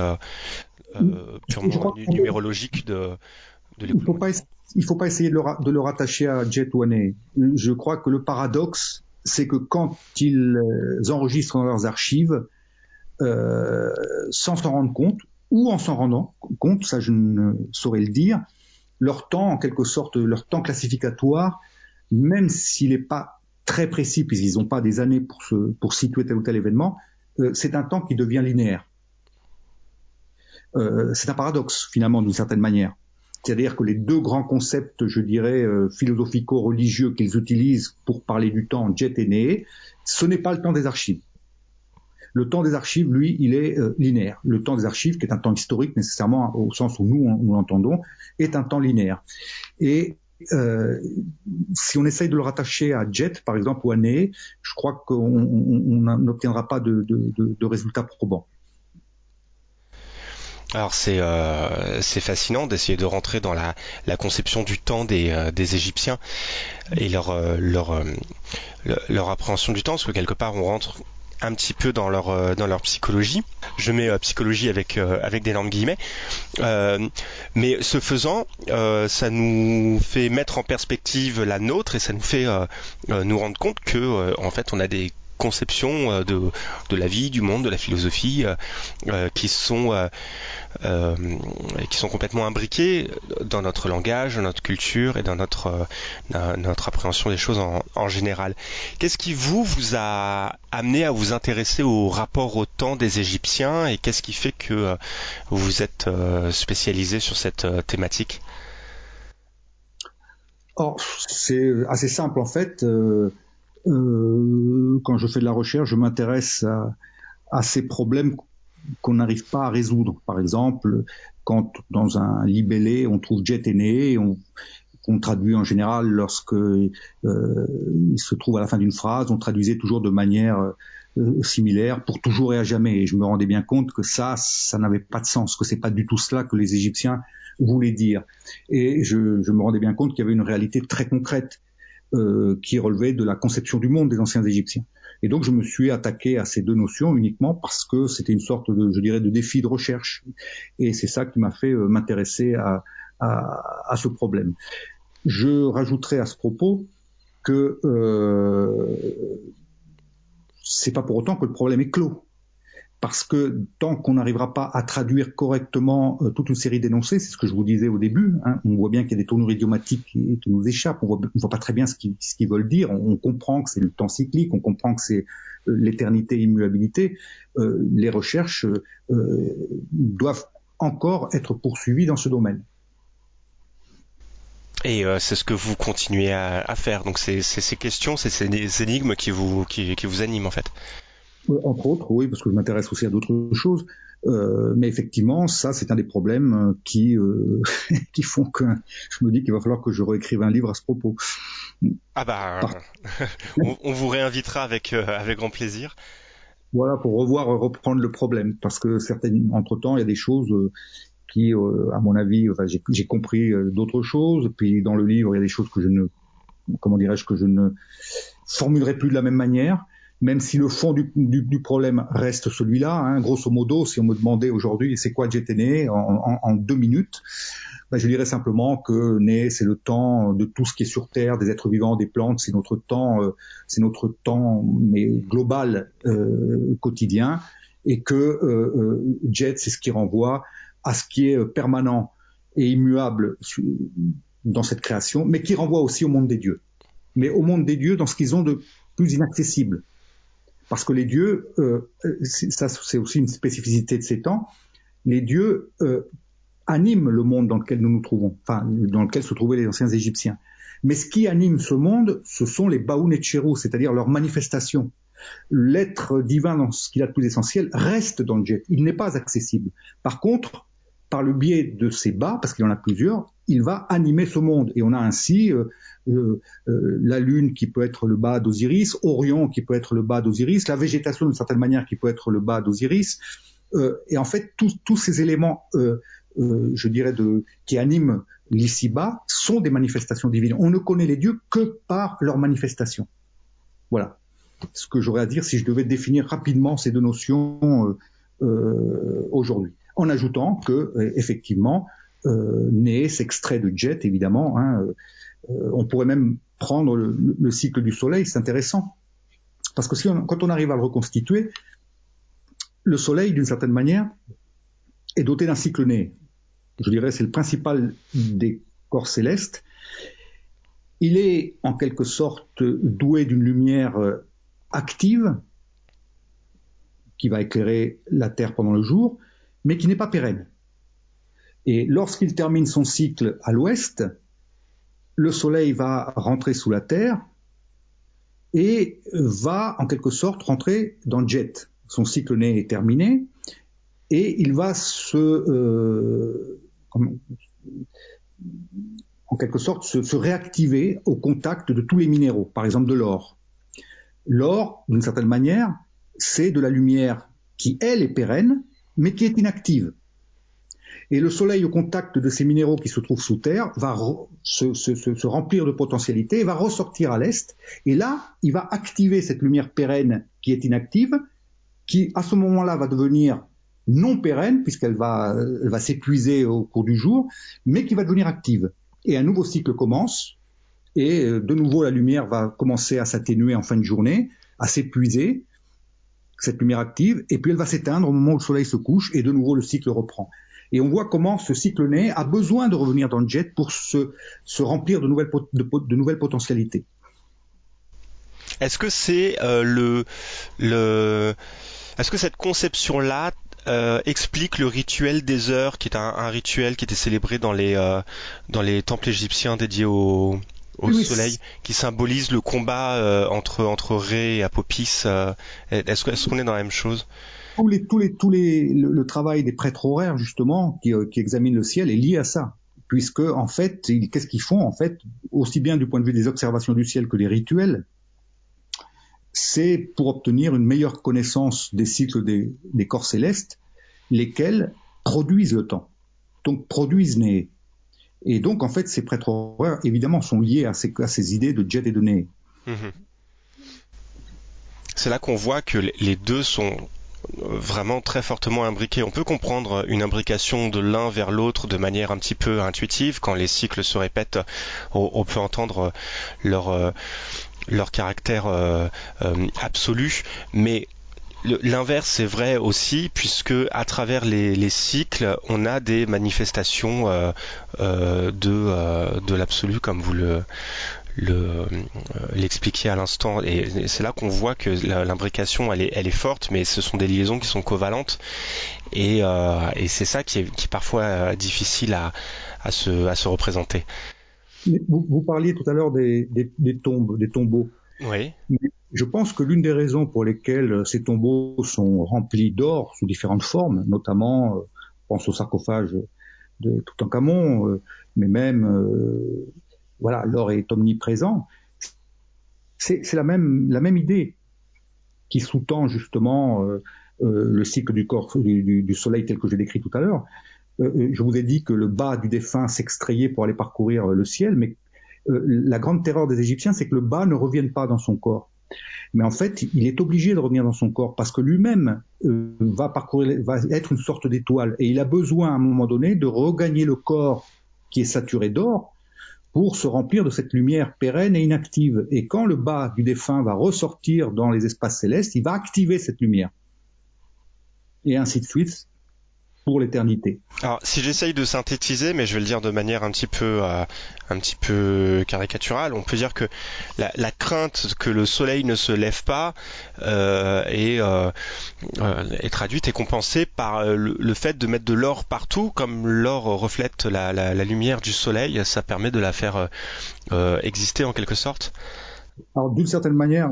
purement numérologique de, de Il ne faut, faut pas essayer de le, de le rattacher à jet ou à nez. Je crois que le paradoxe, c'est que quand ils euh, enregistrent dans leurs archives, euh, sans s'en rendre compte, ou en s'en rendant compte, ça je ne saurais le dire, leur temps, en quelque sorte, leur temps classificatoire, même s'il n'est pas très précis, puisqu'ils n'ont pas des années pour, se, pour situer tel ou tel événement, euh, c'est un temps qui devient linéaire. Euh, c'est un paradoxe, finalement, d'une certaine manière. C'est-à-dire que les deux grands concepts, je dirais, philosophico-religieux qu'ils utilisent pour parler du temps, jet et né, ce n'est pas le temps des archives. Le temps des archives, lui, il est euh, linéaire. Le temps des archives, qui est un temps historique nécessairement au sens où nous, nous l'entendons, est un temps linéaire. Et euh, si on essaye de le rattacher à jet, par exemple, ou à né, je crois qu'on n'obtiendra pas de, résultats probants. Alors c'est euh, c'est fascinant d'essayer de rentrer dans la, conception du temps des, Égyptiens et leur appréhension du temps parce que quelque part on rentre un petit peu dans leur dans leur psychologie. Je mets psychologie avec avec des normes guillemets. mais ce faisant, ça nous fait mettre en perspective la nôtre et ça nous fait nous rendre compte que en fait on a des conceptions euh, de, la vie, du monde, de la philosophie, qui sont qui sont complètement imbriquées dans notre langage, dans notre culture et dans notre notre appréhension des choses en, général. Qu'est-ce qui vous vous a amené à vous intéresser au rapport au temps des Égyptiens et qu'est-ce qui fait que vous êtes spécialisé sur cette thématique? C'est assez simple en fait. Euh, euh, quand je fais de la recherche, je m'intéresse à, ces problèmes qu'on n'arrive pas à résoudre. Par exemple, quand dans un libellé on trouve jet aîné, on, on traduit en général lorsque euh, il se trouve à la fin d'une phrase, on traduisait toujours de manière euh, similaire pour toujours et à jamais. Et je me rendais bien compte que ça, ça n'avait pas de sens, que c'est pas du tout cela que les Égyptiens voulaient dire. Et je, je me rendais bien compte qu'il y avait une réalité très concrète euh, qui relevait de la conception du monde des anciens Égyptiens. Et donc je me suis attaqué à ces deux notions uniquement parce que c'était une sorte de, je dirais, de défi de recherche. Et c'est ça qui m'a fait euh, m'intéresser à, à, à, ce problème. Je rajouterai à ce propos que euh, c'est pas pour autant que le problème est clos. Parce que tant qu'on n'arrivera pas à traduire correctement euh, toute une série d'énoncés, c'est ce que je vous disais au début, hein, on voit bien qu'il y a des tournures idiomatiques qui, nous échappent, on voit, voit pas très bien ce qu'ils veulent dire, on, comprend que c'est le temps cyclique, on comprend que c'est euh, l'éternité, immuabilité. Euh, les recherches doivent encore être poursuivies dans ce domaine. Et euh, c'est ce que vous continuez à, faire. Donc c'est ces questions, c'est ces énigmes qui vous, qui vous animent en fait. Entre autres, oui, parce que je m'intéresse aussi à d'autres choses. Euh, mais effectivement, ça, c'est un des problèmes euh, qui euh, qui font que je me dis qu'il va falloir que je réécrive un livre à ce propos. Ah bah, on, on, vous réinvitera avec euh, avec grand plaisir. Voilà, pour revoir reprendre le problème, parce que certaines, entre temps, il y a des choses qui, euh, à mon avis, enfin, j'ai compris d'autres choses. Puis dans le livre, il y a des choses que je ne, comment dirais-je, que je ne formulerai plus de la même manière même si le fond du, du, du problème reste celui-là. Hein, grosso modo, si on me demandait aujourd'hui c'est quoi GTN en, en, en deux minutes, ben je dirais simplement que né c'est le temps de tout ce qui est sur Terre, des êtres vivants, des plantes, c'est notre temps, euh, c'est notre temps mais global euh, quotidien, et que euh, Jet c'est ce qui renvoie à ce qui est euh, permanent et immuable dans cette création, mais qui renvoie aussi au monde des dieux. Mais au monde des dieux dans ce qu'ils ont de plus inaccessible. Parce que les dieux, euh, ça c'est aussi une spécificité de ces temps, les dieux euh, animent le monde dans lequel nous nous trouvons, enfin dans lequel se trouvaient les anciens Égyptiens. Mais ce qui anime ce monde, ce sont les Baoun et c'est-à-dire leurs manifestations. L'être divin dans ce qu'il a de plus essentiel reste dans le jet, il n'est pas accessible. Par contre, par le biais de ces bas, parce qu'il y en a plusieurs, il va animer ce monde. Et on a ainsi euh, euh, euh, la Lune qui peut être le bas d'Osiris, Orion qui peut être le bas d'Osiris, la végétation d'une certaine manière qui peut être le bas d'Osiris. et en fait, tous ces éléments, je dirais, de, qui animent l'ici-bas sont des manifestations divines. On ne connaît les dieux que par leurs manifestations. Voilà ce que j'aurais à dire si je devais définir rapidement ces deux notions aujourd'hui en ajoutant que euh, effectivement euh, Né s'extrait de jet évidemment. Hein, euh, on pourrait même prendre le, cycle du Soleil, c'est intéressant parce que si quand on arrive à le reconstituer, le Soleil d'une certaine manière est doté d'un cycle né. Je dirais c'est le principal des corps célestes. Il est en quelque sorte doué d'une lumière active qui va éclairer la Terre pendant le jour, mais qui n'est pas pérenne. Et lorsqu'il termine son cycle à l'ouest, le Soleil va rentrer sous la Terre et va en quelque sorte rentrer dans le jet. Son cycle né est terminé et il va se, euh, en quelque sorte, se, se, réactiver au contact de tous les minéraux, par exemple de l'or. L'or, d'une certaine manière, c'est de la lumière qui, elle, est pérenne, mais qui est inactive. Et le Soleil, au contact de ces minéraux qui se trouvent sous terre, va se, remplir de potentialité va ressortir à l'est. Et là, il va activer cette lumière pérenne qui est inactive, qui à ce moment-là va devenir non pérenne puisqu'elle va, elle va s'épuiser au cours du jour, mais qui va devenir active. Et un nouveau cycle commence, et euh, de nouveau la lumière va commencer à s'atténuer en fin de journée, à s'épuiser, cette lumière active, et puis elle va s'éteindre au moment où le soleil se couche, et de nouveau le cycle reprend. Et on voit comment ce cycle né a besoin de revenir dans le jet pour se, se remplir de nouvelles, de, nouvelles potentialités. Est-ce que c'est euh, le, le, est-ce que cette conception-là euh, explique le rituel des heures, qui est un, un rituel qui était célébré dans les, euh, dans les temples égyptiens dédiés au, au soleil, qui symbolise le combat euh, entre entre Ré et Apopis. Euh, est-ce qu'on est, est dans la même chose? Tous les, tous les, tous les, le, travail des prêtres horaires justement qui, qui examinent le ciel est lié à ça puisque en fait, qu'est-ce qu'ils font en fait, aussi bien du point de vue des observations du ciel que des rituels, c'est pour obtenir une meilleure connaissance des cycles des, corps célestes, lesquels produisent le temps, donc produisent Né. Et donc, en fait, ces prêtres horaires, évidemment, sont liés à ces, idées de jet et Né. Mhm. C'est là qu'on voit que les deux sont vraiment très fortement imbriqués. On peut comprendre une imbrication de l'un vers l'autre de manière un petit peu intuitive. Quand les cycles se répètent, on, peut entendre leur, euh, leur caractère euh, euh, absolu. Mais L'inverse est vrai aussi, puisque à travers les, cycles, on a des manifestations de, de l'absolu, comme vous le, le l'expliquer à l'instant et c'est là qu'on voit que l'imbrication elle est elle est forte mais ce sont des liaisons qui sont covalentes et, euh, et c'est ça qui est, qui est parfois euh, difficile à, à se à se représenter. Vous, vous parliez tout à l'heure des, des, des, tombes, des tombeaux. Oui. Je pense que l'une des raisons pour lesquelles ces tombeaux sont remplis d'or sous différentes formes, notamment, euh, pense au sarcophage de Toutankhamon, euh, mais même euh, voilà, l'or est omniprésent. C'est la même, la même idée qui sous-tend justement euh, euh, le cycle du corps du, du, soleil tel que j'ai décrit tout à l'heure. Euh, je vous ai dit que le bas du défunt s'extrayait pour aller parcourir le ciel, mais la grande terreur des Égyptiens, c'est que le bas ne revienne pas dans son corps. Mais en fait, il est obligé de revenir dans son corps parce que lui-même va parcourir, va être une sorte d'étoile et il a besoin à un moment donné de regagner le corps qui est saturé d'or pour se remplir de cette lumière pérenne et inactive. Et quand le bas du défunt va ressortir dans les espaces célestes, il va activer cette lumière. Et ainsi de suite pour l'éternité. Alors, si j'essaye de synthétiser, mais je vais le dire de manière un petit peu, euh, un petit peu caricaturale, on peut dire que la, la crainte que le soleil ne se lève pas euh, est, euh, est, traduite et compensée par le, fait de mettre de l'or partout, comme l'or reflète la, la, la, lumière du soleil, ça permet de la faire exister en quelque sorte. Alors, d'une certaine manière,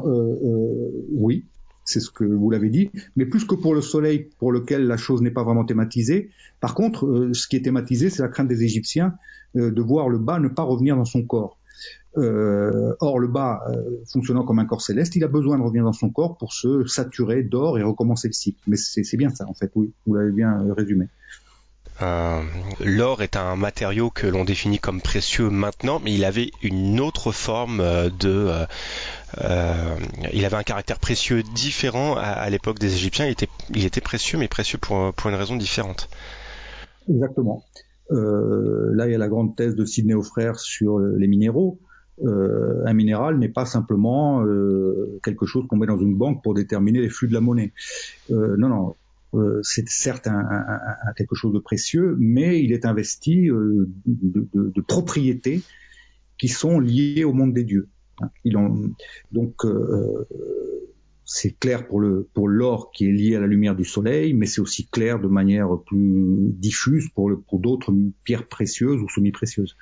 oui, c'est ce que vous l'avez dit, mais plus que pour le soleil pour lequel la chose n'est pas vraiment thématisée. Par contre, euh, ce qui est thématisé, c'est la crainte des Égyptiens euh, de voir le bas ne pas revenir dans son corps. Euh, or, le bas, fonctionnant comme un corps céleste, il a besoin de revenir dans son corps pour se saturer d'or et recommencer le cycle. Mais c'est bien ça, en fait, vous l'avez bien résumé. L'or est un matériau que l'on définit comme précieux maintenant, mais il avait une autre forme de... Euh, il avait un caractère précieux différent à, l'époque des Égyptiens. Il était, précieux, mais précieux pour, une raison différente. Exactement. là, il y a la grande thèse de Sidney Frères sur les minéraux. un minéral n'est pas simplement quelque chose qu'on met dans une banque pour déterminer les flux de la monnaie. non, non. Euh, c'est certes quelque chose de précieux, mais il est investi euh, de, propriétés qui sont liées au monde des dieux. Donc euh, c'est clair pour l'or qui est lié à la lumière du soleil, mais c'est aussi clair de manière plus diffuse pour d'autres pierres précieuses ou semi-précieuses.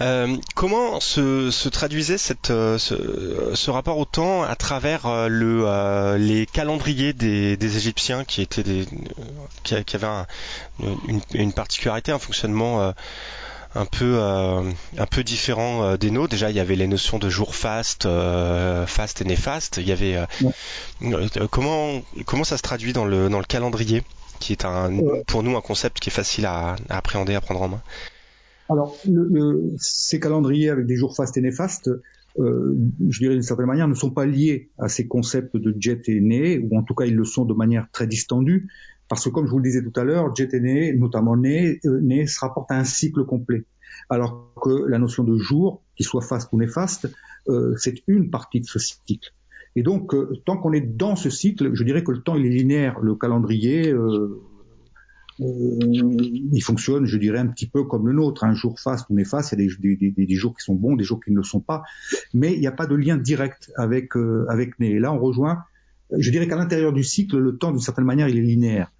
Euh, comment se, traduisait euh, ce, rapport au temps à travers euh, le, les calendriers des, Égyptiens qui, avaient une, particularité, un fonctionnement un peu un peu différent des nôtres. Déjà, il y avait les notions de jour faste, faste et néfaste. Il y avait comment comment ça se traduit dans le dans le calendrier, qui est un pour nous un concept qui est facile à, à appréhender, à prendre en main? Alors, le, ces calendriers avec des jours fastes et néfastes, euh, je dirais d'une certaine manière, ne sont pas liés à ces concepts de jet et né, ou en tout cas ils le sont de manière très distendue, parce que comme je vous le disais tout à l'heure, jet et né, notamment né, euh, né se rapporte à un cycle complet. alors que la notion de jour, qu'il soit faste ou néfaste, euh, c'est une partie de ce cycle. Et donc, euh, tant qu'on est dans ce cycle, je dirais que le temps il est linéaire. Le calendrier, euh, il fonctionne, je dirais, un petit peu comme le nôtre. Un jour faste ou néfaste, il y a des, jours qui sont bons, des jours qui ne le sont pas, mais il n'y a pas de lien direct avec avec Né. Et là, on rejoint. Je dirais qu'à l'intérieur du cycle, le temps, d'une certaine manière, il est linéaire.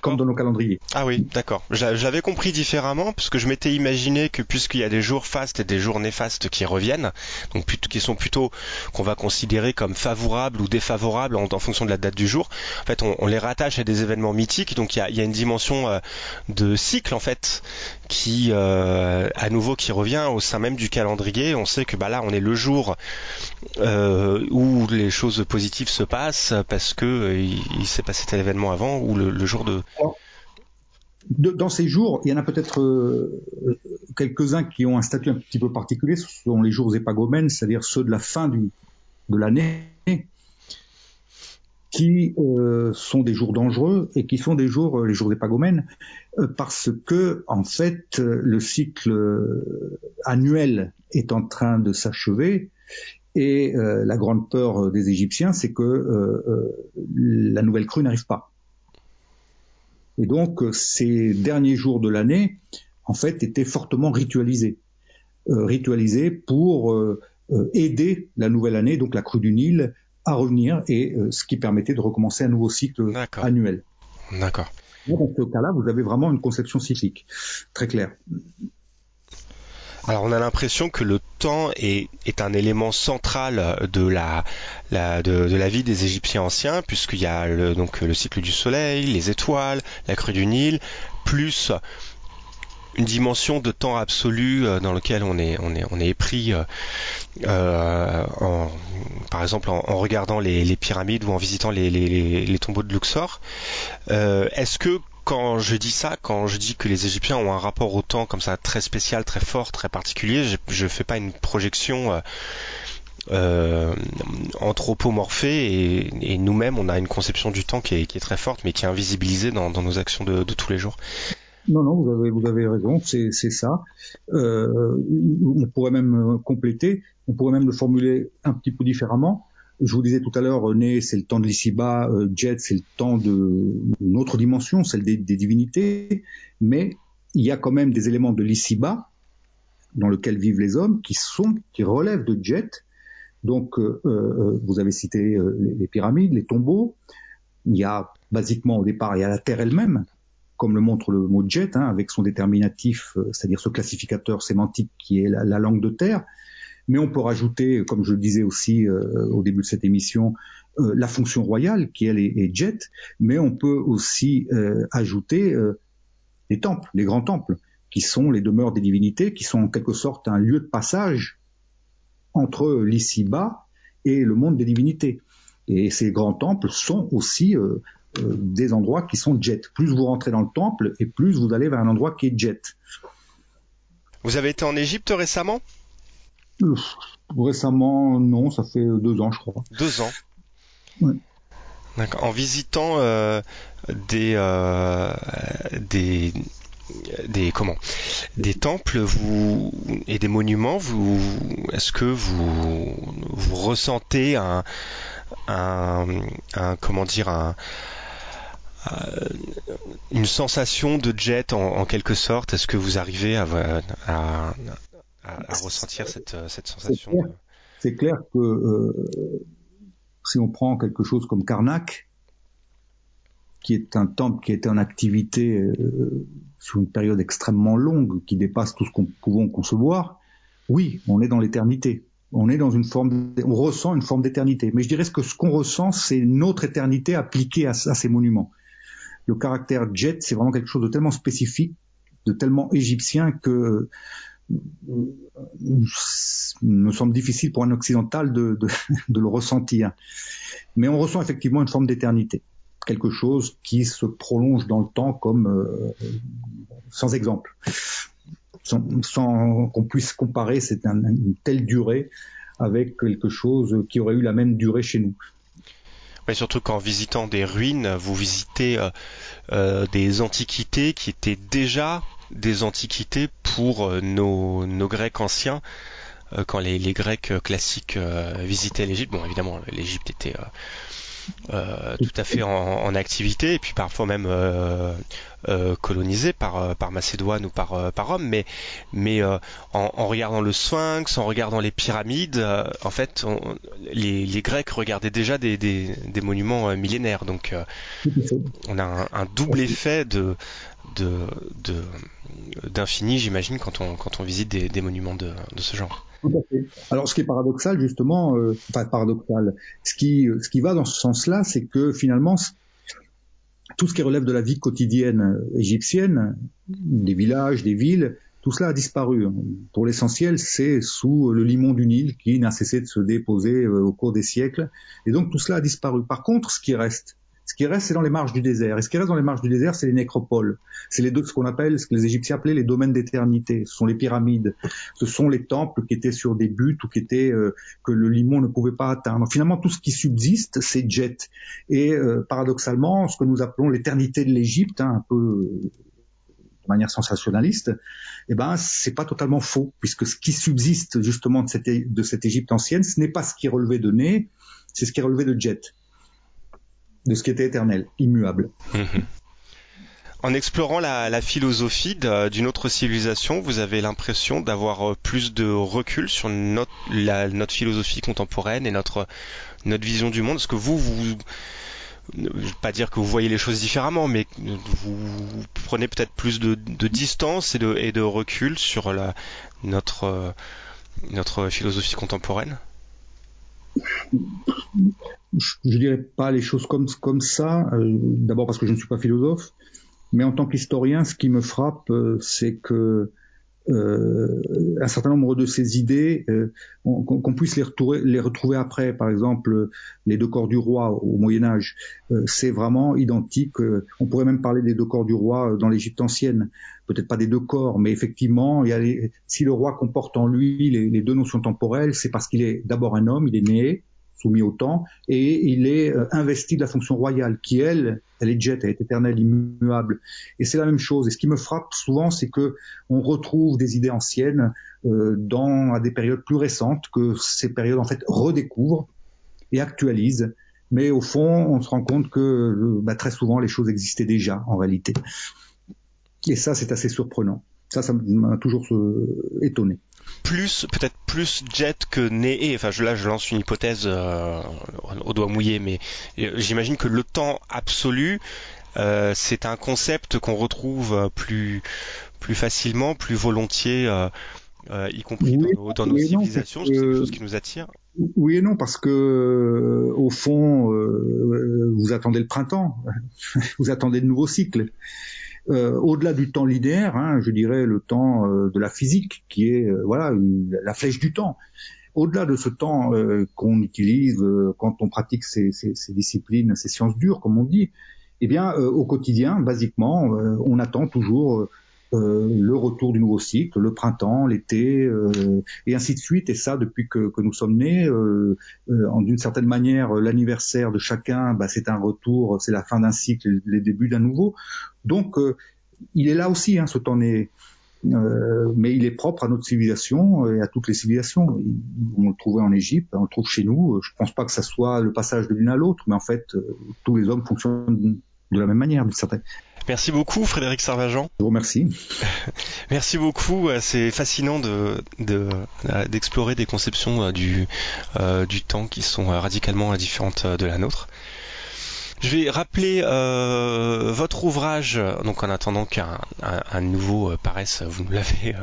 Comme dans nos calendriers. Ah oui, d'accord. J'avais compris différemment parce que je m'étais imaginé que puisqu'il y a des jours fastes et des jours néfastes qui reviennent, donc qui sont plutôt qu'on va considérer comme favorables ou défavorables en, fonction de la date du jour. En fait, on, les rattache à des événements mythiques, donc il y a, y a, une dimension euh, de cycle en fait qui, euh, à nouveau, qui revient au sein même du calendrier. On sait que bah là, on est le jour euh, où les choses positives se passent parce que il, s'est passé tel événement avant ou le, le jour de dans ces jours, il y en a peut-être euh, quelques-uns qui ont un statut un petit peu particulier. Ce sont les jours épagomènes, c'est-à-dire ceux de la fin de l'année, qui euh, sont des jours dangereux et qui sont des jours, euh, les jours épagomènes, parce que en fait, le cycle annuel est en train de s'achever. Et la grande peur des Égyptiens, c'est que la nouvelle crue n'arrive pas. Et donc, euh, ces derniers jours de l'année, en fait, étaient fortement ritualisés. Euh, ritualisés pour euh, aider la nouvelle année, donc la crue du Nil, à revenir, et ce qui permettait de recommencer un nouveau cycle annuel. D'accord. Dans ce cas-là, vous avez vraiment une conception cyclique, très claire. Alors on a l'impression que le temps est, un élément central de la, vie des Égyptiens anciens, puisqu'il y a le, donc le cycle du soleil, les étoiles, la crue du Nil, plus une dimension de temps absolu euh, dans lequel on est pris euh, euh, par exemple en, regardant les, pyramides ou en visitant les, tombeaux de Luxor. Est-ce que quand je dis ça, quand je dis que les Égyptiens ont un rapport au temps comme ça très spécial, très fort, très particulier, je, ne fais pas une projection euh, euh, anthropomorphée et, nous-mêmes on a une conception du temps qui est, très forte mais qui est invisibilisée dans, nos actions de, tous les jours. Non, non, vous avez, vous avez raison, c'est ça. Euh, on pourrait même compléter, on pourrait même le formuler un petit peu différemment. Je vous disais tout à l'heure, Né, c'est le temps de l'ici-bas, euh, Jet, c'est le temps d'une autre dimension, celle des, divinités, mais il y a quand même des éléments de l'ici-bas dans lequel vivent les hommes qui sont, qui relèvent de Jet. Donc, euh, euh, vous avez cité les, pyramides, les tombeaux. Il y a basiquement au départ, il y a la Terre elle-même, comme le montre le mot Jet, hein, avec son déterminatif, c'est-à-dire ce classificateur sémantique qui est la langue de Terre. Mais on peut rajouter, comme je le disais aussi euh, au début de cette émission, euh, la fonction royale qui elle est, jet, mais on peut aussi euh, ajouter les temples, les grands temples, qui sont les demeures des divinités, qui sont en quelque sorte un lieu de passage entre l'ici-bas et le monde des divinités. Et ces grands temples sont aussi des endroits qui sont jet. Plus vous rentrez dans le temple et plus vous allez vers un endroit qui est jet. Vous avez été en Égypte récemment? Récemment, non, ça fait deux ans, je crois. Deux ans. En visitant euh, des, euh, des des comment? Des temples vous et des monuments vous est-ce que vous vous ressentez un, un, comment dire un, une sensation de jet en, quelque sorte? Est-ce que vous arrivez à, à, à, ressentir cette, euh, cette sensation. C'est clair, que euh, si on prend quelque chose comme Karnak, qui est un temple qui était en activité euh, sur une période extrêmement longue, qui dépasse tout ce qu'on pouvons concevoir, oui, on est dans l'éternité. On est dans une forme, on ressent une forme d'éternité. Mais je dirais que ce qu'on ressent, c'est notre éternité appliquée à, à, ces monuments. Le caractère jet, c'est vraiment quelque chose de tellement spécifique, de tellement égyptien que me semble difficile pour un occidental de, le ressentir. Mais on ressent effectivement une forme d'éternité, quelque chose qui se prolonge dans le temps comme euh, sans exemple, sans, qu'on puisse comparer c'est une telle durée avec quelque chose qui aurait eu la même durée chez nous. Mais surtout qu'en visitant des ruines, vous visitez euh, euh, des antiquités qui étaient déjà des antiquités pour nos, nos Grecs anciens quand les, les, Grecs classiques visitaient l'Égypte. Bon, évidemment, l'Égypte était euh, tout à fait en, activité et puis parfois même euh, euh, colonisé par par Macédoine ou par par Rome. Mais mais en, regardant le Sphinx en regardant les pyramides en fait les, Grecs regardaient déjà des, des, monuments millénaires. Donc on a un, double effet de de d'infini j'imagine quand on quand on visite des, des monuments de, de ce genre alors, ce qui est paradoxal, justement, euh, enfin paradoxal, ce qui, ce qui va dans ce sens-là, c'est que finalement, tout ce qui relève de la vie quotidienne euh, égyptienne, des villages, des villes, tout cela a disparu. Pour l'essentiel, c'est sous le limon du Nil qui n'a cessé de se déposer euh, au cours des siècles. Et donc tout cela a disparu. Par contre, ce qui reste, ce qui reste, c'est dans les marges du désert. Et ce qui reste dans les marges du désert, c'est les nécropoles. C'est les deux, ce qu'on appelle, ce que les Égyptiens appelaient les domaines d'éternité. Ce sont les pyramides. Ce sont les temples qui étaient sur des buts ou qui étaient euh, que le limon ne pouvait pas atteindre. Finalement, tout ce qui subsiste, c'est Jet. Et euh, paradoxalement, ce que nous appelons l'éternité de l'Égypte, hein, un peu de manière sensationnaliste, eh ben c'est pas totalement faux, puisque ce qui subsiste justement de cette, Égypte ancienne, ce n'est pas ce qui relevé de Né, c'est ce qui relevé de Jet de ce qui était éternel, immuable. Mhm. En explorant la, philosophie d'une autre civilisation, vous avez l'impression d'avoir euh, plus de recul sur notre, philosophie contemporaine et notre, vision du monde. Est-ce que vous, vous, je veux pas dire que vous voyez les choses différemment, mais vous, prenez peut-être plus de, distance et de, recul sur euh, notre philosophie contemporaine? Je, dirais pas les choses comme comme ça. Euh, d'abord parce que je ne suis pas philosophe, mais en tant qu'historien, ce qui me frappe, euh, c'est que euh, un certain nombre de ces idées, euh, qu'on puisse les retrouver, après, par exemple les deux corps du roi au Moyen Âge, euh, c'est vraiment identique. on pourrait même parler des deux corps du roi dans l'Égypte ancienne, peut-être pas des deux corps, mais effectivement, il y a les, si le roi comporte en lui les, les deux notions temporelles, c'est parce qu'il est d'abord un homme, il est né, soumis au temps, et il est euh, investi de la fonction royale, qui elle, elle est jet, elle est éternelle, immuable. Et c'est la même chose. Et ce qui me frappe souvent, c'est que on retrouve des idées anciennes euh, dans à des périodes plus récentes, que ces périodes en fait redécouvrent et actualisent. Mais au fond, on se rend compte que euh, bah, très souvent les choses existaient déjà en réalité. Et ça, c'est assez surprenant. Ça, ça m'a toujours étonné plus peut-être plus jet que né enfin je, là je lance une hypothèse euh, au doigt mouillé mais euh, j'imagine que le temps absolu euh, c'est un concept qu'on retrouve plus plus facilement plus volontiers y compris dans nos, civilisations. c'est quelque chose qui nous attire. Oui et non parce que au fond vous attendez le printemps. Vous attendez de nouveaux cycles euh, au-delà du temps linéaire, hein, je dirais le temps euh, de la physique, qui est euh, voilà la flèche du temps. Au-delà de ce temps qu'on utilise quand on pratique ces, ces, ces, disciplines, ces sciences dures, comme on dit, eh bien, au quotidien, basiquement, on attend toujours euh, le retour du nouveau cycle, le printemps, l'été, euh, et ainsi de suite. Et ça, depuis que, nous sommes nés, euh, d'une certaine manière, l'anniversaire de chacun, bah, c'est un retour, c'est la fin d'un cycle, les débuts d'un nouveau. Donc, il est là aussi, hein, ce temps né. mais il est propre à notre civilisation et à toutes les civilisations. On le trouvait en Égypte, on le trouve chez nous. Je pense pas que ça soit le passage de l'une à l'autre, mais en fait, tous les hommes fonctionnent de la même manière, d'une certaine. Merci beaucoup Frédéric Sarvajan. Je vous remercie. Merci beaucoup. Euh, c'est fascinant de, euh, d'explorer des conceptions euh, du, du temps qui sont radicalement différentes de la nôtre. Je vais rappeler euh, votre ouvrage, donc en attendant qu'un un, nouveau paraisse, vous nous l'avez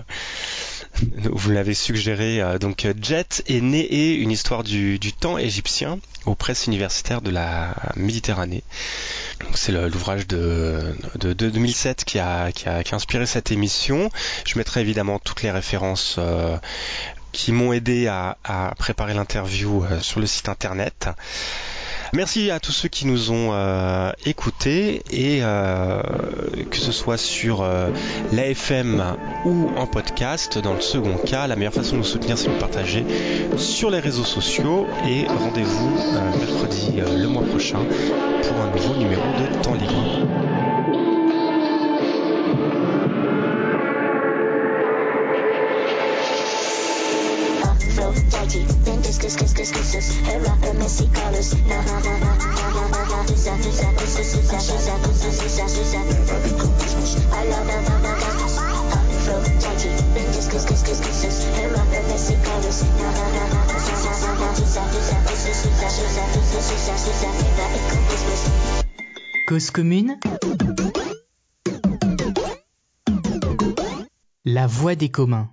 vous l'avez suggéré. donc Jet est né une histoire du, temps égyptien aux presses universitaires de la Méditerranée. C'est l'ouvrage de, de, 2007 qui a, inspiré cette émission. Je mettrai évidemment toutes les références euh, qui m'ont aidé à, préparer l'interview euh, sur le site internet. Merci à tous ceux qui nous ont euh, écoutés et euh, que ce soit sur euh, l'AFM ou en podcast, dans le second cas, la meilleure façon de nous soutenir c'est de nous partager sur les réseaux sociaux et rendez-vous mercredi le mois prochain pour un nouveau numéro de Temps Libre. Cause commune La voix des communs.